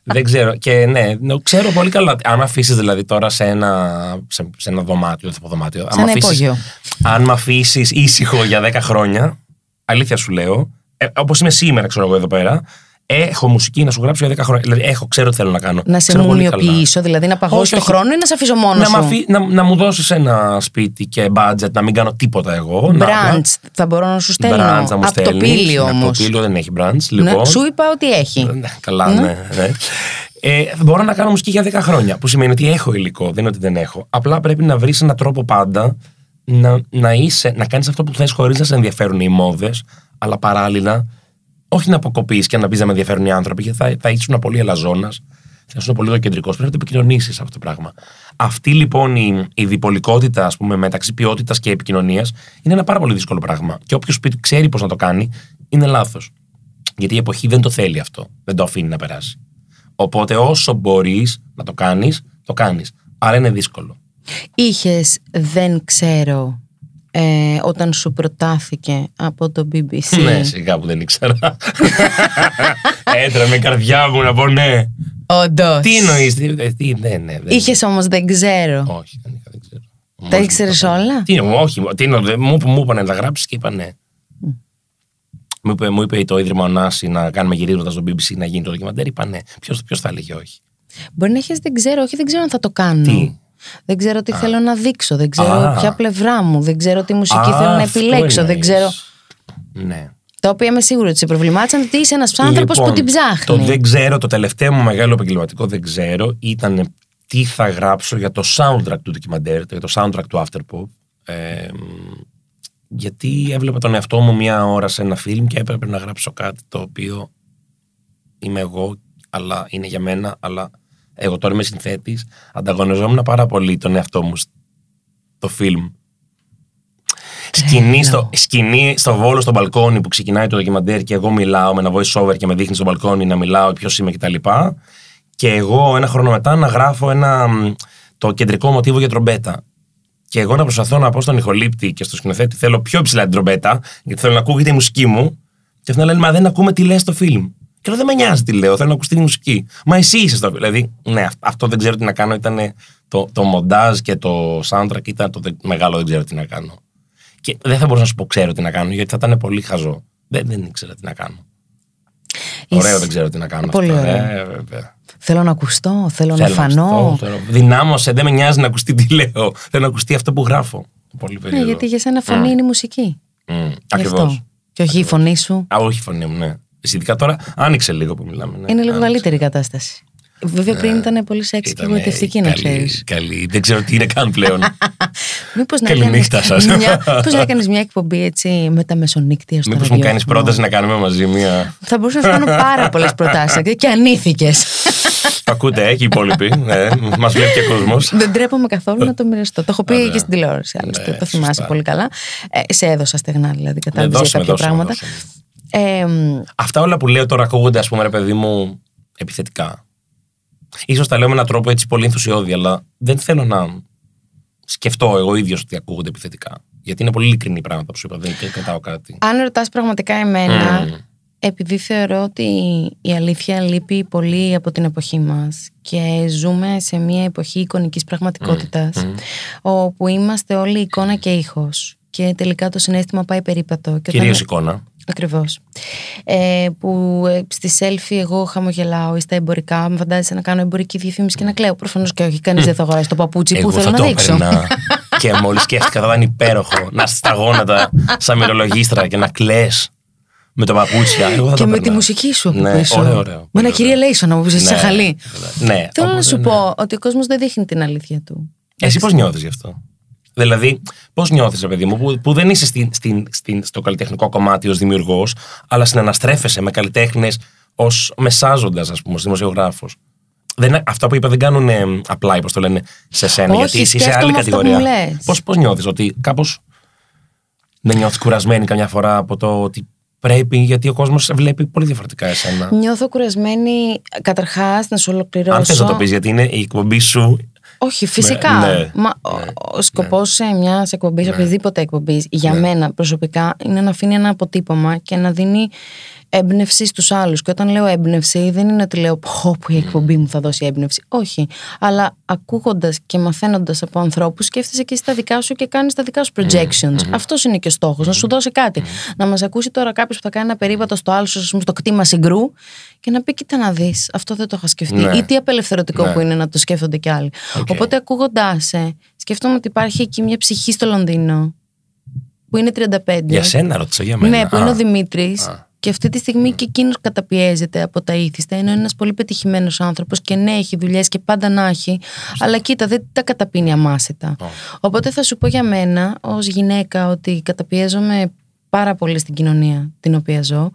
δεν ξέρω. Και ναι, ναι, ξέρω πολύ καλά. Αν αφήσεις δηλαδή τώρα σε ένα, σε, σε ένα δωμάτιο, δεν θα πω δωμάτιο. Σε αν ένα αφήσεις- υπόγειο. Αν με αφήσεις ήσυχο για 10 χρόνια, αλήθεια σου λέω, ε, όπως είμαι σήμερα, ξέρω εγώ εδώ πέρα, έχω μουσική να σου γράψω για 10 χρόνια. Δηλαδή, έχω, ξέρω τι θέλω να κάνω. Να σε Ξέρω πολύ καλά. μουμιοποιήσω, δηλαδή να παγώσει Όχι, το όχι. χρόνο ή να σε αφήσω μόνος Να, σου; μ' αφή- να, να μου δώσεις ένα σπίτι και budget, να μην κάνω τίποτα εγώ. να απλά- Μπραντς θα μπορώ να σου στέλνω. Branch να μου από το στέλνεις. πύλιο Ναι, όμως. Το πύλιο δεν έχει branch. Λοιπόν. σου είπα ότι έχει. Ναι, καλά, ναι. ναι. Ε, μπορώ να κάνω μουσική για 10 χρόνια. Που σημαίνει ότι έχω υλικό, δεν είναι ότι δεν έχω. Απλά πρέπει να βρεις έναν τρόπο πάντα να, να, είσαι, να κάνεις αυτό που θες χωρίς να σε ενδιαφέρουν οι μόδες, αλλά παράλληλα όχι να αποκοπείς και να πεις να με ενδιαφέρουν οι άνθρωποι, γιατί θα, θα ήσουν πολύ ελαζόνα, θα ήσουν πολύ κεντρικό. Πρέπει να το επικοινωνήσεις αυτό το πράγμα. Αυτή λοιπόν η, η διπολικότητα ας πούμε, μεταξύ ποιότητας και επικοινωνίας είναι ένα πάρα πολύ δύσκολο πράγμα. Και όποιος ξέρει πώς να το κάνει, είναι λάθος. Γιατί η εποχή δεν το θέλει αυτό. Δεν το αφήνει να περάσει. Οπότε όσο μπορείς να το κάνεις, το κάνεις. Άρα είναι δύσκολο. Είχες, δεν ξέρω, ε, όταν σου προτάθηκε από το BBC. Ναι, σιγά που δεν ήξερα. Έτρεμε η καρδιά μου να πω ναι. Όντως. Τι εννοείς, τι, ε, τι, ναι, ναι. δεν- Είχες όμως, δεν ξέρω. Όχι, δεν είχα, δεν ξέρω. Τα Μόλις ήξερες μου είπαν- όλα; Τι, όχι, τι, εννοώ, δεν- μου, μου είπαν να τα γράψεις και είπα ναι. Μου είπε, μου είπε το Ίδρυμα Ωνάση να κάνουμε γυρίσματα στο BBC να γίνει το ντοκιμαντέρ. Είπα ναι. Ποιος θα έλεγε όχι; Μπορεί να έχεις, δεν ξέρω, όχι, δεν ξέρω αν θα το κάνω. Τι; Δεν ξέρω τι θέλω να δείξω. Δεν ξέρω Α. ποια πλευρά μου. Δεν ξέρω τι μουσική Α, θέλω να αυτό επιλέξω. Δεν εννοείς. ξέρω. Ναι. Τα οποία είμαι σίγουρη ότι σε προβλημάτισαν ότι είσαι ένας άνθρωπος Λοιπόν, που την ψάχνει. Το δεν ξέρω, το τελευταίο μου μεγάλο επαγγελματικό δεν ξέρω ήταν τι θα γράψω για το soundtrack του ντοκιμαντέρ, για το soundtrack του Afterpop. Ε, γιατί έβλεπα τον εαυτό μου μία ώρα σε ένα φιλμ και έπρεπε να γράψω κάτι το οποίο είμαι εγώ, αλλά είναι για μένα, αλλά εγώ τώρα είμαι συνθέτης. Ανταγωνιζόμουν πάρα πολύ τον εαυτό μου στο φιλμ. Σκηνή στο, σκηνή στο βόλο στο μπαλκόνι που ξεκινάει το ντοκιμαντέρ και εγώ μιλάω με ένα voice over και με δείχνει στο μπαλκόνι να μιλάω ποιος είμαι κτλ. Και, και εγώ ένα χρόνο μετά να γράφω ένα, μ, το κεντρικό μοτίβο για τρομπέτα. Και εγώ να προσπαθώ να πω στον ηχολήπτη και στο σκηνοθέτη θέλω πιο υψηλά την τρομπέτα, γιατί θέλω να ακούγεται η μουσική μου. Και αυτό να λένε Μα δεν ακούμε τι λες στο φιλμ. Και λέω δεν με νοιάζει τι λέω, θέλω να ακουστεί η μουσική. Μα εσύ είσαι στο. Δηλαδή, ναι, αυ- αυτό δεν ξέρω τι να κάνω. Ήταν το, το μοντάζ και το soundtrack ήταν το δε- μεγάλο δεν ξέρω τι να κάνω. Και δεν θα μπορούσα να σου πω ξέρω τι να κάνω, γιατί θα ήταν πολύ χαζό. Δεν, δεν ήξερα τι να κάνω. Είσαι- Ωραίο δεν ξέρω τι να κάνω. Πολύ αυτό. ωραίο. Ε, βέβαια. Θέλω να ακουστώ, θέλω, Θέλω να φανώ. ακουστώ, θέλω- Δυνάμωσε, δεν με νοιάζει να ακουστεί τι λέω. Θέλω να ακουστεί αυτό που γράφω. Πολύ Ναι, περίεργο. γιατί για σένα φωνή είναι η μουσική. Mm, Γι' Ακριβώς. αυτό. Και όχι η φωνή σου. Α, όχι η φωνή μου, ναι. Ειδικά τώρα άνοιξε λίγο που μιλάμε. Ναι. Είναι λίγο Άνοιξε. καλύτερη η κατάσταση. Βέβαια πριν ήταν πολύ σεξ και Ήτανε γοητευτική, να καλή, ξέρεις. Καλή. Δεν ξέρω τι είναι καν πλέον. Μήπως να Καληνύχτα κάνεις σας. μια- Μήπως να κάνεις μια εκπομπή έτσι με τα μεσονύκτια στο Μήπως μου κάνεις ραδιόφωνο. πρόταση να κάνουμε μαζί μία. Θα μπορούσα να σου κάνω πάρα πολλές προτάσεις και ανήθικες. Το ακούτε, ε, και οι υπόλοιποι. ναι, Μας βλέπει και ο κόσμος. Δεν τρέπομαι καθόλου να το μοιραστώ. Το έχω πει Ωραία. και στην τηλεόραση, άλλωστε. Ναι, το θυμάσαι σωστά. πολύ καλά. Ε, σε έδωσα στεγνά, δηλαδή, κατάλαβες για δώσουμε, κάποια δώσουμε, πράγματα. δώσουμε. Ε, μ, Αυτά όλα που λέω τώρα ακούγονται, ας πούμε, ρε παιδί μου, επιθετικά. Ίσως τα λέω με έναν τρόπο έτσι πολύ ενθουσιώδη, αλλά δεν θέλω να σκεφτώ εγώ ίδιος ότι ακούγονται επιθετικά. Γιατί είναι πολύ ειλικρινή πράγματα που σου είπα, δεν κρατάω κάτι. αν ρωτάς πραγματικά εμένα, Μμμ. επειδή θεωρώ ότι η αλήθεια λείπει πολύ από την εποχή μας και ζούμε σε μια εποχή εικονικής πραγματικότητας μμ. όπου είμαστε όλοι εικόνα και ήχος και τελικά το συνέστημα πάει περίπατο. Και όταν- Κυρίως εικόνα. Ακριβώς. Ε, που ε, στη selfie εγώ χαμογελάω ή στα εμπορικά, με φαντάζεσαι να κάνω εμπορική διαφήμιση και να κλαίω. Προφανώς και όχι, κανείς δεν θα αγοράσει το παπούτσι που Εγώ θέλω θα να το δείξω. έπαιρνα. και μόλις σκέφτηκα θα ήταν υπέροχο να στα γόνατα σαν μυρολογίστρα και να κλε με το παπούτσια. Εγώ θα Και το με τη έπαιρνα. μουσική σου από Ναι, πίσω. ωραίο, ωραίο. Με Πολύ ένα ωραίο. κυρία Λέισον να μου πει: Είσαι Ναι, χαλή. Ναι, Θέλω να οπότε, σου ναι. πω ότι ο κόσμος δεν δείχνει την αλήθεια του. Εσύ πώς νιώθεις γι' αυτό; Δηλαδή, πώς νιώθεις, παιδί μου, που, που δεν είσαι στην, στην, στην, στο καλλιτεχνικό κομμάτι ως δημιουργός, αλλά συναναστρέφεσαι με καλλιτέχνες ως μεσάζοντας, ας πούμε, ως δημοσιογράφος. Δεν, αυτά που είπα δεν κάνουν ε, απλά, όπως το λένε, σε σένα, Όχι, γιατί είσαι σε σκέφτομαι άλλη αυτό που κατηγορία. μου λες. Πώς πώς νιώθεις, ότι κάπως δεν νιώθεις κουρασμένη καμιά φορά από το ότι πρέπει, γιατί ο κόσμος βλέπει πολύ διαφορετικά εσένα; Νιώθω κουρασμένη. Καταρχάς, να σου ολοκληρώσω. Αν θες να το πεις, γιατί είναι η εκπομπή σου. Όχι, φυσικά. ναι, Μα, ο- ο σκοπός μιας εκπομπής, Ναι. οποιασδήποτε εκπομπής, για Ναι. μένα προσωπικά, είναι να αφήνει ένα αποτύπωμα και να δίνει έμπνευση στους άλλους. Και όταν λέω έμπνευση, δεν είναι ότι λέω πω που η εκπομπή μου θα δώσει έμπνευση. Όχι. Αλλά ακούγοντας και μαθαίνοντας από ανθρώπους, σκέφτεσαι και εσύ τα δικά σου και κάνεις τα δικά σου projections. Αυτός είναι και ο στόχος, να σου δώσει κάτι. Να μας ακούσει τώρα κάποιος που θα κάνει ένα περίπατο στο άλλο, ας πούμε, στο κτήμα Συγγρού και να πει: Κοίτα να δεις, αυτό δεν το είχα σκεφτεί. Ναι. Ή τι απελευθερωτικό Ναι. που είναι να το σκέφτονται κι άλλοι. Οκ. Οπότε ακούγοντάς σε, σκέφτομαι ότι υπάρχει εκεί μια ψυχή στο Λονδίνο που είναι 35. Για σένα ρώτησα για μένα. Ναι, που είναι Α, ο Δημήτρη. Α. Και αυτή τη στιγμή και εκείνος καταπιέζεται από τα είθισται. Είναι ένας πολύ πετυχημένος άνθρωπος και ναι, έχει δουλειές και πάντα να έχει. Αλλά κοίτα, δεν τα καταπίνει αμάσητα. Οπότε θα σου πω για μένα, ως γυναίκα, ότι καταπιέζομαι πάρα πολύ στην κοινωνία την οποία ζω.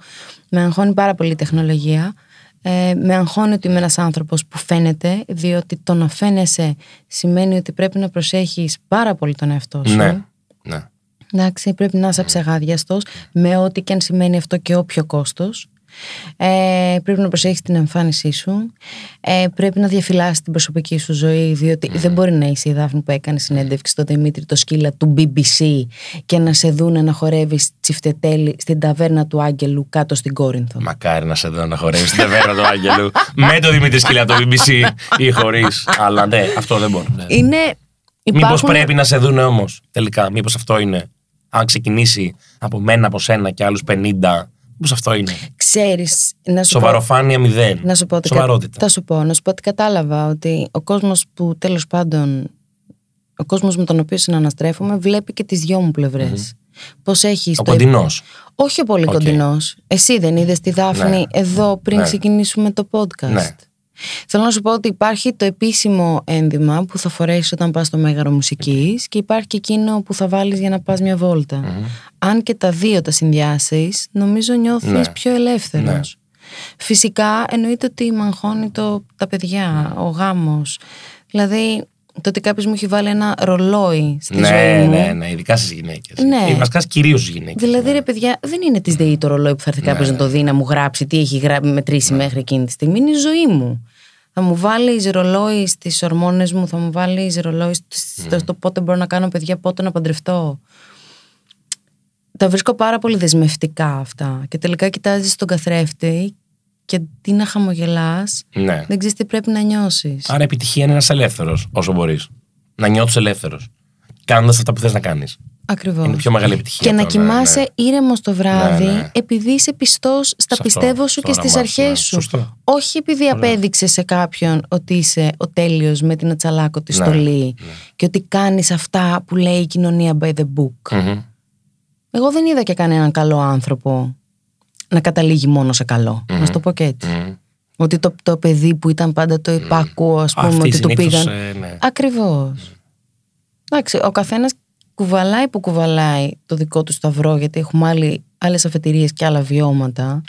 Με αγχώνει πάρα πολύ η τεχνολογία. Ε, με αγχώνει ότι είμαι ένας άνθρωπος που φαίνεται, διότι το να φαίνεσαι σημαίνει ότι πρέπει να προσέχεις πάρα πολύ τον εαυτό σου. Ναι. ναι. Εντάξει, πρέπει να είσαι ψεγάδιαστος με ό,τι και αν σημαίνει αυτό και όποιο κόστος. Ε, πρέπει να προσέχεις την εμφάνισή σου. Ε, πρέπει να διαφυλάσσεις την προσωπική σου ζωή, διότι δεν μπορεί να είσαι η Δάφνη που έκανε συνέντευξη στο Δημήτρη το σκύλα του BBC και να σε δούνε να χορεύεις τσιφτετέλη στην ταβέρνα του Άγγελου κάτω στην Κόρινθο. Μακάρι να σε δω να χορεύεις στην ταβέρνα του Άγγελου με το Δημήτρη Σκυλιά το BBC ή χωρίς. Αλλά ναι, αυτό δεν μπορεί. Ναι. Είναι. Μήπως υπάρχουν- πρέπει να σε δουν όμως τελικά, μήπως αυτό είναι. Αν ξεκινήσει από μένα, από σένα και άλλους 50, μήπω αυτό είναι; Ξέρεις, να σου πω- Σοβαροφάνεια μηδέν. Να σου πω ότι κα- Σοβαρότητα. Θα σου πω, να σου πω ότι κατάλαβα ότι ο κόσμος που τέλος πάντων, ο κόσμος με τον οποίο συναναστρέφομαι βλέπει και τις δυο μου πλευρές Πώς έχεις Ο το... κοντινός. Όχι ο πολύ Οκ. κοντινός. Εσύ δεν είδες τη Δάφνη Ναι. εδώ πριν Ναι. ξεκινήσουμε το podcast. Ναι. Θέλω να σου πω ότι υπάρχει το επίσημο ένδυμα που θα φορέσεις όταν πας στο Μέγαρο Μουσικής και υπάρχει και εκείνο που θα βάλεις για να πας μια βόλτα Αν και τα δύο τα συνδυάσεις, νομίζω νιώθεις Ναι. πιο ελεύθερος. Φυσικά εννοείται ότι με αγχώνει το, τα παιδιά, ο γάμος. Δηλαδή το ότι κάποιος μου έχει βάλει ένα ρολόι στη ζωή Ναι, μου. ναι, ναι, ειδικά στις γυναίκες. Ναι. Βασικά κυρίως στις γυναίκες. Δηλαδή, ρε παιδιά, δεν είναι της ΔΕΗ το ρολόι που θα έρθει κάποιος να το δει, να μου γράψει τι έχει γρά... μετρήσει μέχρι εκείνη τη στιγμή. Είναι η ζωή μου. Θα μου βάλει ρολόι στις ορμόνες μου, θα μου βάλει ρολόι στο, στο, στο πότε μπορώ να κάνω παιδιά, πότε να παντρευτώ. Τα βρίσκω πάρα πολύ δεσμευτικά αυτά. Και τελικά κοιτάζεις τον καθρέφτη και τι να χαμογελάς, Ναι. δεν ξέρεις τι πρέπει να νιώσεις. Άρα επιτυχία είναι ένας ελεύθερος όσο μπορείς. Να νιώθεις ελεύθερος. Κάνοντας αυτά που θες να κάνεις. Ακριβώς. Είναι πιο μεγάλη επιτυχία. Και να αυτό, ναι, κοιμάσαι ναι. ήρεμο το βράδυ, Ναι, ναι. επειδή είσαι πιστός στα Σε αυτό, πιστεύω σου στο και στις όραμά σου, ναι. αρχέ σου. Σωστό. Όχι επειδή απέδειξε σε κάποιον ότι είσαι ο τέλειος με την ατσαλάκο της Ναι, στολή και ότι κάνεις αυτά που λέει η κοινωνία by the book. Μμμ. Εγώ δεν είδα και κανέναν καλό άνθρωπο να καταλήγει μόνο σε καλό. Να σου το πω και έτσι. Μμμ. Ότι το, το παιδί που ήταν πάντα το υπάκουο, ας πούμε, Αυτή ότι του συνήθως, πήγαν. ε, ναι. Ακριβώς. Εντάξει, ο καθένας κουβαλάει που κουβαλάει το δικό του σταυρό, γιατί έχουμε άλλες αφετηρίες και άλλα βιώματα.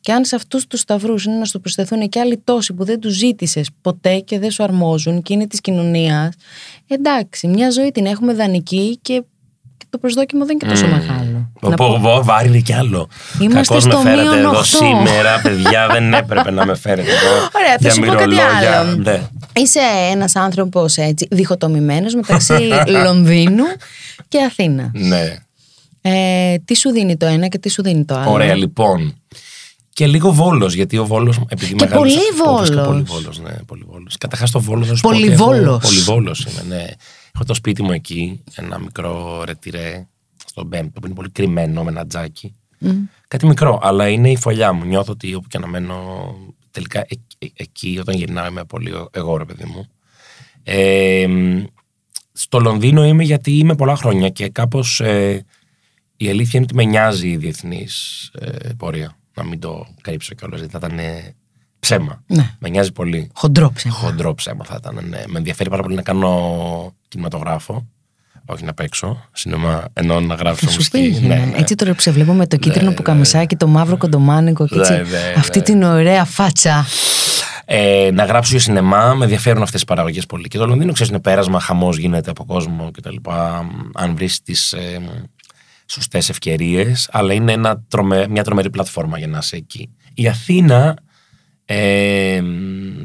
Και αν σε αυτούς τους σταυρούς είναι να σου προσθεθούν και άλλοι τόσοι που δεν τους ζήτησες ποτέ και δεν σου αρμόζουν και είναι της κοινωνίας, εντάξει, μια ζωή την έχουμε δανεική και και το προσδόκιμο δεν είναι και τόσο μεγάλο. Πω, Να πω, πω- πω, βάρη είναι κι άλλο. Είμαστε Κακώς στο με φέρετε μείον εδώ οχτώ. σήμερα, παιδιά. δεν έπρεπε να με φέρετε εδώ. Ωραία, θα για σου πω κάτι μυρολόγια. άλλο. Ναι. Είσαι ένας άνθρωπος έτσι, διχοτομημένος μεταξύ Λονδίνου και Αθήνα. ναι. Ε, τι σου δίνει το ένα και τι σου δίνει το άλλο; Ωραία, λοιπόν. Και λίγο βόλος, γιατί ο βόλος. Επειδή Και μεγάλωσα- πολύ όπως και Βόλος. Πολύ βόλος, ναι, πολύ βόλος. Καταρχάς το βόλο θα σου πω. ότι Πολυβόλος. έχω- Πολυβόλος είμαι, ναι. Έχω το σπίτι μου εκεί, ένα μικρό ρετυρέ στον Πέμπτο, που είναι πολύ κρυμμένο με ένα τζάκι. Κάτι μικρό, αλλά είναι η φωλιά μου. Νιώθω ότι όπου και να μένω, τελικά εκ- ε- εκεί όταν γυρνάω είμαι πολύ εγώ, ρε παιδί μου. Ε, μ, στο Λονδίνο είμαι γιατί είμαι πολλά χρόνια και κάπως ε, η αλήθεια είναι ότι με νοιάζει η διεθνής ε, πορεία. Να μην το κρύψω κιόλας, γιατί θα ήταν ε, ψέμα. Ναι. Με νοιάζει πολύ. Χοντρό ψέμα. Χοντρό ψέμα θα ήταν. Ναι. Με ενδιαφέρει πάρα πολύ να κάνω κινηματογράφο. Όχι να παίξω. Σινεμά, ενώ να γράψω Θα σου μουσική. πήγαινε. Ναι, ναι. Έτσι τώρα που σε βλέπω με το κίτρινο Ναι, που ναι. καμισάκι, το μαύρο κοντομάνικο και έτσι. Ναι, ναι, αυτή ναι. την ωραία φάτσα. Ε, να γράψω για σινεμά, με ενδιαφέρουν αυτές τις παραγωγές πολύ. Και το Λονδίνο, ξέρεις, είναι πέρασμα, χαμός γίνεται από κόσμο κτλ. Αν βρεις τις ε, σωστές ευκαιρίες, αλλά είναι ένα τρομε, μια τρομερή πλατφόρμα για να είσαι εκεί. Η Αθήνα, ε,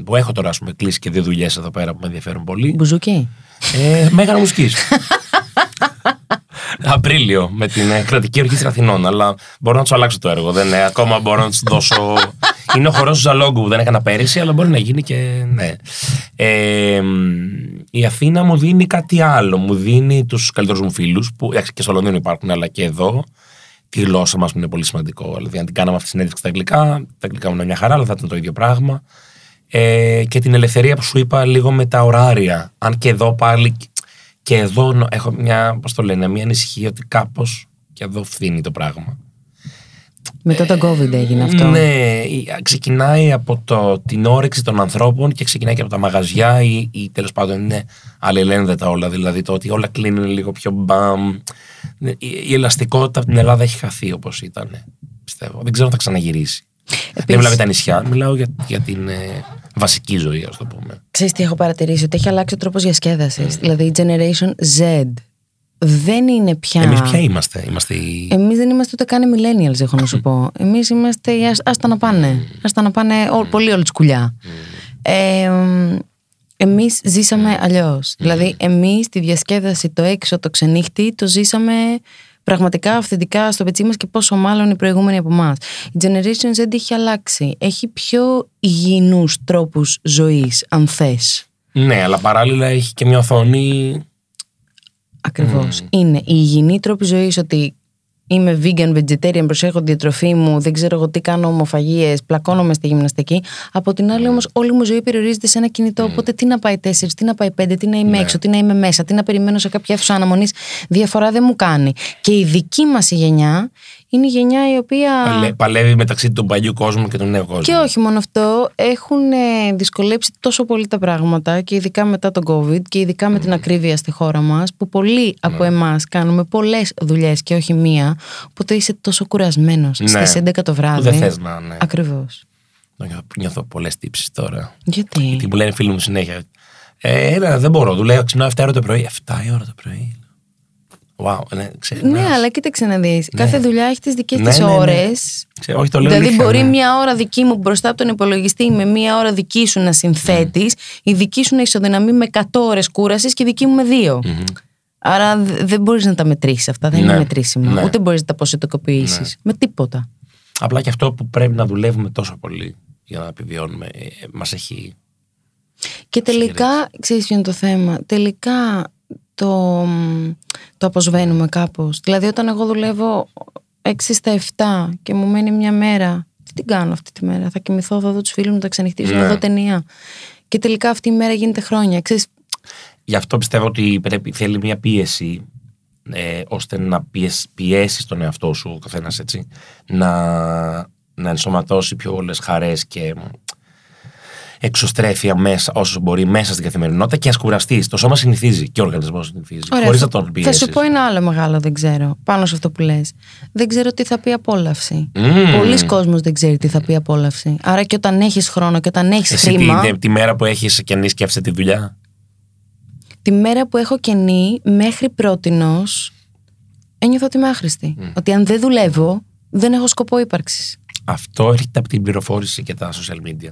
που έχω τώρα, ας πούμε, κλείσει και δύο δουλειές εδώ πέρα που με ενδιαφέρουν πολύ. Μπουζούκι. Ε, Μέγαρο μουσική. Απρίλιο με την ε, κρατική ορχήστρα Αθηνών. Αλλά μπορώ να του αλλάξω το έργο. Δεν, είναι, ακόμα μπορώ να τους δώσω. είναι ο χορός του Ζαλόγκου που δεν έκανα πέρυσι, αλλά μπορεί να γίνει και ναι. Ε, η Αθήνα μου δίνει κάτι άλλο. Μου δίνει τους καλύτερους μου φίλους, που και στο Λονδίνο υπάρχουν, αλλά και εδώ. Τη γλώσσα μας που είναι πολύ σημαντικό. Δηλαδή, αν την κάναμε αυτή τη συνέντευξη στα αγγλικά, τα αγγλικά μου είναι μια χαρά, αλλά θα ήταν το ίδιο πράγμα. Ε, και την ελευθερία που σου είπα λίγο με τα ωράρια. Αν και εδώ πάλι και εδώ έχω μια, πώς το λένε, μια ανησυχία ότι κάπως και εδώ φθήνει το πράγμα. Μετά το COVID έγινε αυτό. Ναι, ξεκινάει από το, την όρεξη των ανθρώπων και ξεκινάει και από τα μαγαζιά ή, ή τέλος πάντων είναι αλληλένδετα όλα. Δηλαδή το ότι όλα κλείνουν λίγο πιο μπαμ. Η, η ελαστικότητα από την Ελλάδα έχει χαθεί όπως ήταν. Πιστεύω. Δεν ξέρω αν θα ξαναγυρίσει. Επίσης... Δεν μιλάω για τα νησιά, μιλάω για, για την ε, βασική ζωή, ας το πούμε. Ξέρεις τι έχω παρατηρήσει, ότι έχει αλλάξει ο τρόπος διασκέδασης. Mm. Δηλαδή η Generation Z δεν είναι πια. Εμείς ποια είμαστε, είμαστε οι... Εμείς δεν είμαστε ούτε καν millennials, έχω να σου πω. Εμείς είμαστε οι άστα να πάνε. Mm. Άστα να πάνε mm. πολύ όλη σκουλιά. Mm. Ε, εμείς ζήσαμε αλλιώς. Δηλαδή, εμείς τη διασκέδαση, το έξω, το ξενύχτη, το ζήσαμε πραγματικά αυθεντικά στο πετσί μας και πόσο μάλλον οι προηγούμενοι από εμάς. Η Generation Z έχει αλλάξει. Έχει πιο υγιεινούς τρόπους ζωής, αν θες. Ναι, αλλά παράλληλα έχει και μια οθόνη. Ακριβώς. Είναι η υγιεινή τρόπη ζωής ότι είμαι vegan, vegetarian, προσέχω τη διατροφή μου, δεν ξέρω εγώ τι κάνω ομοφαγίες, πλακώνομαι στη γυμναστική. Από την άλλη, όμως, όλη μου ζωή περιορίζεται σε ένα κινητό. Οπότε, τι να πάει τέσσερις, τι να πάει πέντε, τι να είμαι ναι. έξω, τι να είμαι μέσα, τι να περιμένω σε κάποια αίθουσα αναμονής. Διαφορά δεν μου κάνει. Και η δική μας γενιά είναι η γενιά η οποία. Παλεύει μεταξύ του παλιού κόσμου και του νέου κόσμου. Και όχι μόνο αυτό, έχουν ε, δυσκολέψει τόσο πολύ τα πράγματα και ειδικά μετά τον COVID και ειδικά με την ακρίβεια στη χώρα μας, που πολλοί από ναι. εμάς κάνουμε πολλές δουλειές και όχι μία. Οπότε είσαι τόσο κουρασμένος ναι. στις 11 το βράδυ. Δεν θες να. Ναι. Ακριβώς. Νιώθω πολλές τύψεις τώρα. Γιατί; Γιατί μου λένε φίλοι μου συνέχεια. Ε, έλα, δεν μπορώ. Δουλεύω ξυπνάω 7 ώρα το πρωί. 7 η ώρα το πρωί. Wow, ναι, ξέρω, ναι, αλλά κοίταξε να δεις. Ναι. Κάθε δουλειά έχει τις δικές ναι, της ναι, ναι. ώρες. Όχι, το λέω δηλαδή, λίχα, μπορεί ναι. μία ώρα δική μου μπροστά από τον υπολογιστή με μία ώρα δική σου να συνθέτεις, η δική σου να ισοδυναμεί με 100 ώρες κούρασης και η δική μου με 2. Άρα δεν μπορείς να τα μετρήσεις αυτά. Δεν είναι μετρήσιμα. Ούτε μπορείς να τα ποσοτικοποιήσεις. Με τίποτα. Απλά και αυτό που πρέπει να δουλεύουμε τόσο πολύ για να επιβιώνουμε, ε, μας έχει. Και τελικά, ξέρεις ποιο είναι το θέμα. Τελικά το, το αποσβαίνουμε κάπως. Δηλαδή όταν εγώ δουλεύω 6 στα 7 και μου μένει μια μέρα, τι την κάνω αυτή τη μέρα, θα κοιμηθώ, θα δω τους φίλους μου, θα ξενυχτήσω, ναι. θα δω ταινία. Και τελικά αυτή η μέρα γίνεται χρόνια. Ξέρεις... Γι' αυτό πιστεύω ότι πρέπει, θέλει μια πίεση ε, ώστε να πιέσει, πιέσεις τον εαυτό σου ο καθένας έτσι να, να ενσωματώσει πιο πολλές χαρές και εξωστρέφεια μέσα, όσο μπορεί μέσα στην καθημερινότητα και ας κουραστείς. Το σώμα συνηθίζει και ο οργανισμός συνηθίζει. Χωρίς να τον πιέσει. Θα σου πω ένα άλλο μεγάλο, δεν ξέρω, πάνω σε αυτό που λες. Δεν ξέρω τι θα πει απόλαυση. Mm. Πολλοί κόσμοι δεν ξέρει τι θα πει απόλαυση. Άρα και όταν έχεις χρόνο και όταν έχεις χρήμα. Τη, τη μέρα που έχεις κενή, σκέφτεσαι τη δουλειά; Τη μέρα που έχω κενή, μέχρι πρότινος, ένιωθω ότι είμαι άχρηστη. Mm. Ότι αν δεν δουλεύω, δεν έχω σκοπό ύπαρξης. Αυτό έρχεται από την πληροφόρηση και τα social media.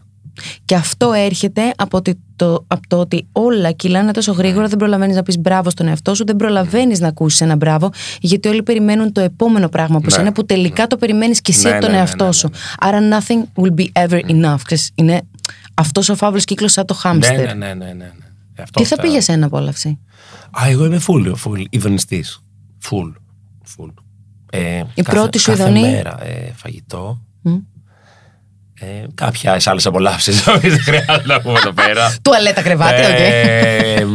Και αυτό έρχεται από, το, από το ότι όλα κυλάνε τόσο γρήγορα, δεν προλαβαίνεις να πεις μπράβο στον εαυτό σου, δεν προλαβαίνεις να ακούσεις ένα μπράβο, γιατί όλοι περιμένουν το επόμενο πράγμα που ναι. που τελικά το περιμένεις και εσύ ναι, από τον ναι, εαυτό ναι, σου. Άρα nothing will be ever enough. είναι αυτός ο φαύλος κύκλος σαν το χάμστερ. Ναι, ναι, ναι. ναι, Αυτό Τι θα πήγε σε ένα απόλαυση. Α, εγώ είμαι full, full ηδονιστής. Full. full. Ε, Η κάθε, πρώτη σου ηδονή; μέρα ε, φαγητό. Mm. Ε, κάποια άλλες απολαύσεις, δεν χρειάζεται να πούμε εδώ πέρα. Τουαλέτα κρεβάτι, οκ. Ε,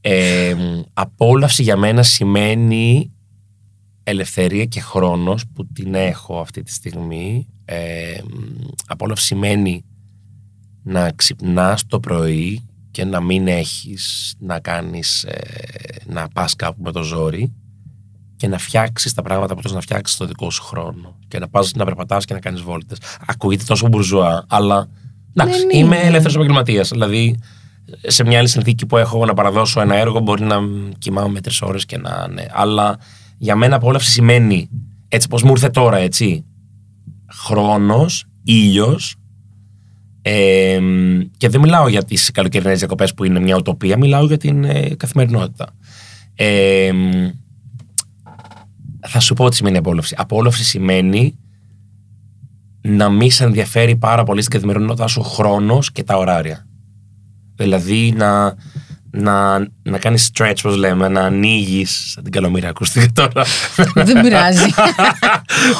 ε, απόλαυση για μένα σημαίνει ελευθερία και χρόνος που την έχω αυτή τη στιγμή. Ε, απόλαυση σημαίνει να ξυπνάς το πρωί και να μην έχεις να κάνεις, να πας κάπου με το ζόρι και να φτιάξεις τα πράγματα που θες να φτιάξεις στο δικό σου χρόνο. Και να πας να περπατάς και να κάνεις βόλτες. Ακούγεται τόσο μπουρζουά, αλλά. Εντάξει, είμαι ελεύθερος επαγγελματίας. Δηλαδή, σε μια άλλη συνθήκη που έχω να παραδώσω ένα έργο, μπορεί να κοιμάμαι με τρεις ώρες και να. Ναι. Αλλά Για μένα απόλαυση σημαίνει έτσι πως μου ήρθε τώρα, έτσι. Χρόνος, ήλιος, ε, και δεν μιλάω για τις καλοκαιρινές διακοπές που είναι μια οτοπία, μιλάω για την ε, καθημερινότητα. Ε, θα σου πω τι σημαίνει απόλαυση. Απόλαυση σημαίνει να μην σε ενδιαφέρει πάρα πολύ στην καθημερινότητά σου ο χρόνος και τα ωράρια. Δηλαδή να, να, να κάνεις stretch, όπως λέμε, να ανοίγεις. Σαν την καλομήρα, ακούστηκε τώρα. Δεν πειράζει.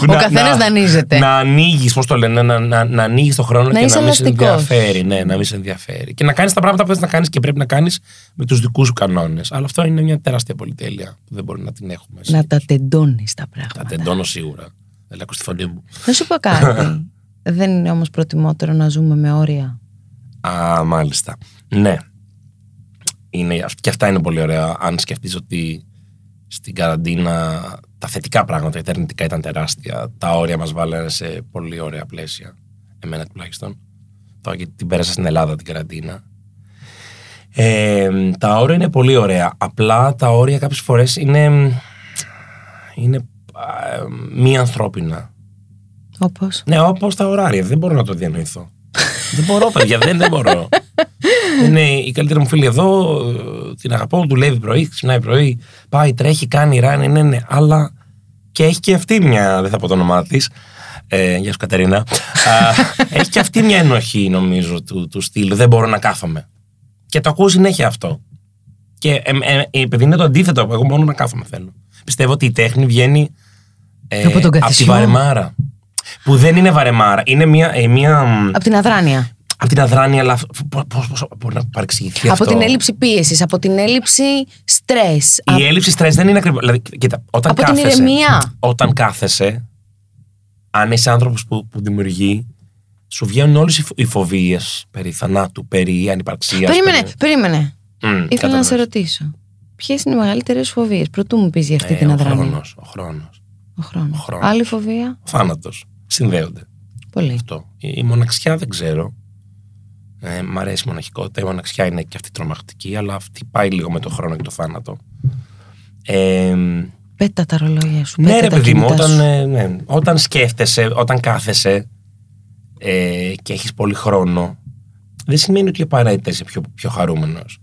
Ο καθένας δανείζεται. Να ανοίγεις, πώς το λένε, να, να, να ανοίγεις το χρόνο Να και είσαι να μην σε ελαστικός. ενδιαφέρει. Ναι, να μην σε ενδιαφέρει. Και να κάνεις τα πράγματα που θες να κάνεις και πρέπει να κάνεις με τους δικούς σου κανόνες. Αλλά αυτό είναι μια τεράστια πολυτέλεια που δεν μπορεί να την έχουμε. Να τα τεντώνεις τα Τα πράγματα. τεντώνω σίγουρα. Δεν ακούς τη φωνή μου. Να σου πω κάτι. Δεν είναι όμως προτιμότερο να ζούμε με όρια. Α, μάλιστα. Ναι. Είναι, και αυτά είναι πολύ ωραία. Αν σκεφτείς ότι στην καραντίνα τα θετικά πράγματα, γιατί τα αρνητικά ήταν τεράστια. Τα όρια μας βάλανε σε πολύ ωραία πλαίσια. Εμένα τουλάχιστον. Τώρα γιατί την πέρασα στην Ελλάδα την καραντίνα. Ε, τα όρια είναι πολύ ωραία. Απλά τα όρια κάποιες φορές είναι, είναι α, μη ανθρώπινα. Όπως; Ναι, όπως τα ωράρια. Δεν μπορώ να το διανοηθώ. Δεν μπορώ, παιδιά, δεν, δεν μπορώ. Είναι η καλύτερη μου φίλη εδώ, ε, την αγαπώ, δουλεύει πρωί, ξυπνάει πρωί, πάει, τρέχει, κάνει ράνι, ναι, ναι, αλλά και έχει και αυτή μια, δεν θα πω το όνομά της. Ε, γεια σου Κατερίνα. Α, έχει και αυτή μια ενοχή νομίζω του, του στυλ. Δεν μπορώ να κάθομαι. Και το ακούω συνέχεια αυτό. Και ε, ε, επειδή είναι το αντίθετο, εγώ μόνο να κάθομαι θέλω. Πιστεύω ότι η τέχνη βγαίνει ε, Από τον τη καθισμό. βαρεμάρα. Που δεν είναι βαρεμάρα. Είναι μια. Ε, μια Από την αδράνεια. από την αδράνεια, αλλά πώς μπορεί να παρεξηγηθεί αυτό; Από την έλλειψη πίεσης. Από την έλλειψη στρες. Η έλλειψη στρες δεν είναι ακριβώς. Δηλαδή, κοίτα, όταν Από την κάθεσαι, ηρεμία. Όταν κάθεσαι, αν είσαι άνθρωπος που, που δημιουργεί, σου βγαίνουν όλες οι φοβίες περί θανάτου, περί ανυπαρξίας. Περίμενε, περίμενε. Ήθελα να σε ρωτήσω. Ποιες είναι οι μεγαλύτερες φοβίες, πρωτού μου πεις για αυτή την Ε, ο αδράνεια. χρόνος, ο χρόνος, Ο χρόνος. Ο χρόνος. Άλλη φοβία; ο θάνατος. Συνδέονται. Πολύ. Αυτό. Η, η μοναξιά δεν ξέρω. Ε, μ' αρέσει η μοναχικότητα. Η μοναξιά είναι και αυτή τρομακτική, αλλά αυτή πάει λίγο με το χρόνο και το θάνατο. Ε, Πέτα τα ρολόγια σου. ναι, πέτα ρε τα παιδί μου, κινητά όταν, σου. ε, ναι, όταν σκέφτεσαι, όταν κάθεσαι ε, και έχεις πολύ χρόνο, δεν σημαίνει ότι απαραίτητα είσαι πιο, πιο χαρούμενος.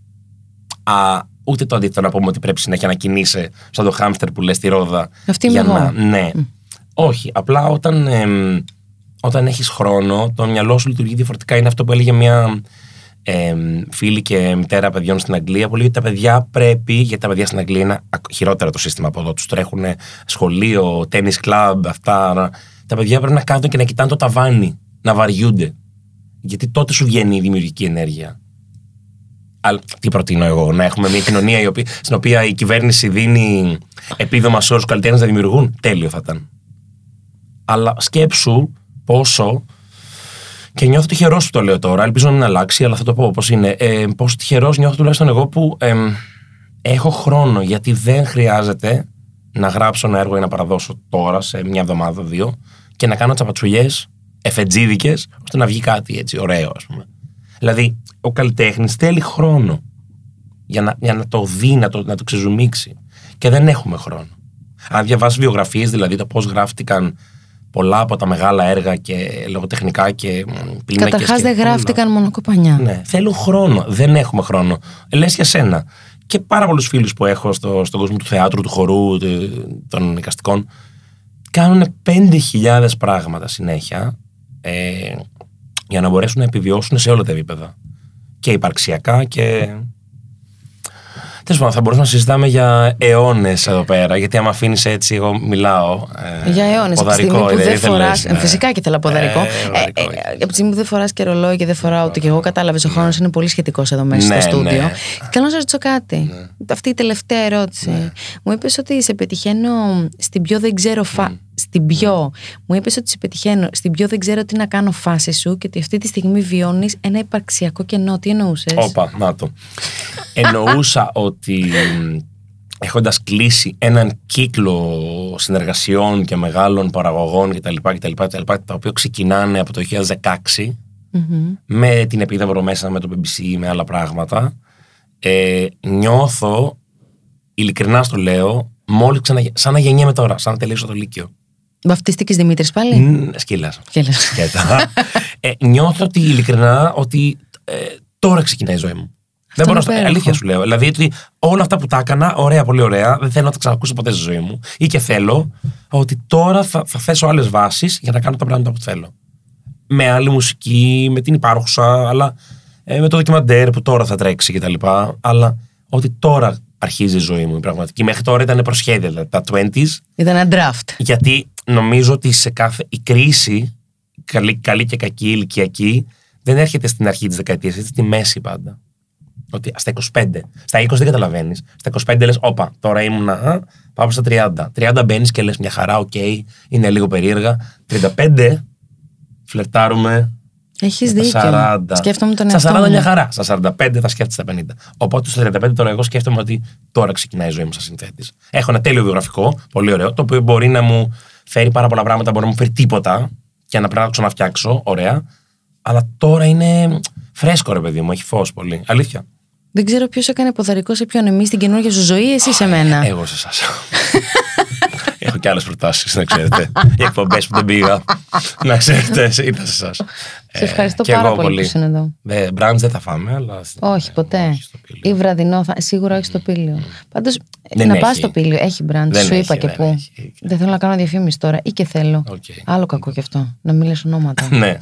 Α, ούτε το αντίθετο να πούμε ότι πρέπει συνέχεια να κινείσαι σαν το χάμστερ που λες στη ρόδα. Αυτή είμαι για εγώ. να, ναι. Όχι, απλά όταν, εμ, όταν έχεις χρόνο, το μυαλό σου λειτουργεί διαφορετικά. Είναι αυτό που έλεγε μια εμ, φίλη και μητέρα παιδιών στην Αγγλία που λέει ότι τα παιδιά πρέπει, γιατί τα παιδιά στην Αγγλία είναι ακ- χειρότερο το σύστημα από εδώ. Τους τρέχουν σχολείο, τέννη κλαμπ, αυτά. να- Τα παιδιά πρέπει να κάθονται και να κοιτάνε το ταβάνι, να βαριούνται. Γιατί τότε σου βγαίνει η δημιουργική ενέργεια. Αλλά τι προτείνω εγώ, να έχουμε μια κοινωνία η οποία, στην οποία η κυβέρνηση δίνει επίδομα σε όλους τους καλλιτέχνες να δημιουργούν. Τέλειο θα ήταν. Αλλά σκέψου πόσο. Και νιώθω τυχερός που το λέω τώρα. Ελπίζω να μην αλλάξει, αλλά θα το πω όπως είναι. Ε, πόσο τυχερός νιώθω τουλάχιστον εγώ που εμ, έχω χρόνο. Γιατί δεν χρειάζεται να γράψω ένα έργο ή να παραδώσω τώρα σε μια εβδομάδα, δύο και να κάνω τσαπατσουλιές εφετζίδικες ώστε να βγει κάτι έτσι ωραίο, ας πούμε. Δηλαδή, ο καλλιτέχνης θέλει χρόνο για να, για να το δει, να το, να το ξεζουμίξει. Και δεν έχουμε χρόνο. Αν διαβάσεις βιογραφίες, δηλαδή το πώς γράφτηκαν πολλά από τα μεγάλα έργα και λογοτεχνικά και πίνακες. Καταρχάς δεν γράφτηκαν μόνο κοπανιά. Ναι, θέλουν χρόνο. Δεν έχουμε χρόνο. Λες για σένα. Και πάρα πολλούς φίλους που έχω στο, στον κόσμο του θεάτρου, του χορού, του- των εικαστικών, κάνουν 5.000 πράγματα συνέχεια ε, για να μπορέσουν να επιβιώσουν σε όλα τα επίπεδα. Και υπαρξιακά και. Τέλος πάντων, θα μπορούσαμε να συζητάμε για αιώνες εδώ πέρα. Γιατί άμα αφήνεις έτσι, εγώ μιλάω. ε, Για αιώνες. Από τη ποδαρικό, στιγμή που δεν δεν ήθελες, φορά. ναι. Φυσικά και ήθελα ποδαρικό. Ε, Ε, ποδαρικό, ε, ήθελες. από τη στιγμή που δεν φοράς και ρολόι και δεν φοράω ούτε και εγώ κατάλαβες ο χρόνος είναι πολύ σχετικός εδώ μέσα Ναι, στο στούντιο. ναι. Θέλω να σας ρωτήσω κάτι. Αυτή η τελευταία ερώτηση. Μου είπες ότι σε πετυχαίνω στην πιο δεν ξέρω φα... Στην πιο. Μου είπες ότι σε πετυχαίνω στην πιο δεν ξέρω τι να κάνω φάση σου και ότι αυτή τη στιγμή βιώνεις ένα υπαρξιακό κενό. Τι εννοούσες; Όπα, να το. Εννοούσα ότι έχοντας κλείσει έναν κύκλο συνεργασιών και μεγάλων παραγωγών κτλ. κτλ, κτλ τα οποία ξεκινάνε από το 2016 με την επίδαυρο μέσα με το BBC με άλλα πράγματα ε, νιώθω ειλικρινά στο λέω Μόλις ξανα. σαν να γεννιέμαι τώρα, σαν να τελείωσα το Λύκειο. Βαφτίστηκες Δημήτρης πάλι; Μμ, Σκύλας. Σκύλας. Σκέτα. ε, νιώθω ότι ειλικρινά ότι ε, τώρα ξεκινάει η ζωή μου. Δεν μπορώ να στο... είναι Αλήθεια υπέροχο. σου λέω. Δηλαδή ότι όλα αυτά που τα έκανα, ωραία, πολύ ωραία, δεν θέλω να τα ξανακούσω ποτέ στη ζωή μου. Ή και θέλω ότι τώρα θα, θα θέσω άλλες βάσεις για να κάνω τα πράγματα που θέλω. Με άλλη μουσική, με την υπάρχουσα, αλλά ε, με το ντοκιμαντέρ που τώρα θα τρέξει κτλ. Αλλά ότι τώρα αρχίζει η ζωή μου η πραγματική. Μέχρι τώρα ήταν προσχέδια, δηλαδή, τα 20s, Ήταν ένα draft. γιατί νομίζω ότι σε κάθε. η κρίση, καλή, καλή και κακή, ηλικιακή, δεν έρχεται στην αρχή της δεκαετίας, έρχεται στη μέση πάντα. Ότι στα 25. Στα 20 δεν καταλαβαίνεις. Στα 25 λες, όπα, τώρα ήμουνα, α, πάω στα 30. 30 μπαίνεις και λες μια χαρά, οκ, είναι λίγο περίεργα. 35, φλερτάρουμε. Έχεις στα δίκιο. 40. Σκέφτομαι τον Στα εαυτό 40 μου. μια χαρά. Στα 45 θα σκέφτεσαι τα 50. Οπότε στο 35 τώρα εγώ σκέφτομαι ότι τώρα ξεκινάει η ζωή μου σαν συνθέτης. Έχω ένα τέλειο βιογραφικό, πολύ ωραίο, το οποίο μπορεί να μου φέρει πάρα πολλά πράγματα, μπορεί να μου φέρει τίποτα και να πρέπει να το ξαναφτιάξω, ωραία. Αλλά τώρα είναι φρέσκο ρε παιδί μου, έχει φως πολύ. Αλήθεια. Δεν ξέρω ποιος έκανε ποδαρικό σε ποιον. Εμείς στην καινούργια σου ζωή, εσύ σε μένα; Εγώ σε εσάς. Έχω και άλλες προτάσεις, να ξέρετε. Οι εκπομπές που δεν πήγα. να ξέρετε, ήρθα σε εσάς. Σε ευχαριστώ πάρα πολύ που ήσουν εδώ. Μπραντς δεν θα φάμε, αλλά. Όχι, ποτέ. όχι στο Πήλιο. Ή βραδινό, θα... σίγουρα όχι στο Πήλιο. Πάντως, Δεν να έχει. πας στο Πήλιο. Έχει μπραντς. Δεν Σου έχει, είπα και δεν πού. έχει. Δεν θέλω να κάνω διαφήμιση τώρα. Ή και θέλω. Οκ. Άλλο κακό κι αυτό. Να μην λες ονόματα. ναι.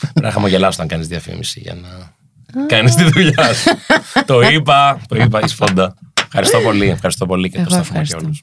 Πρέπει να χαμογελάσω όταν κάνεις διαφήμιση για να κάνεις τη δουλειά σου. το είπα, το είπα, εις φόντα. Ευχαριστώ πολύ, ευχαριστώ πολύ και Εγώ το σταθμό και ευχαριστώ. όλους.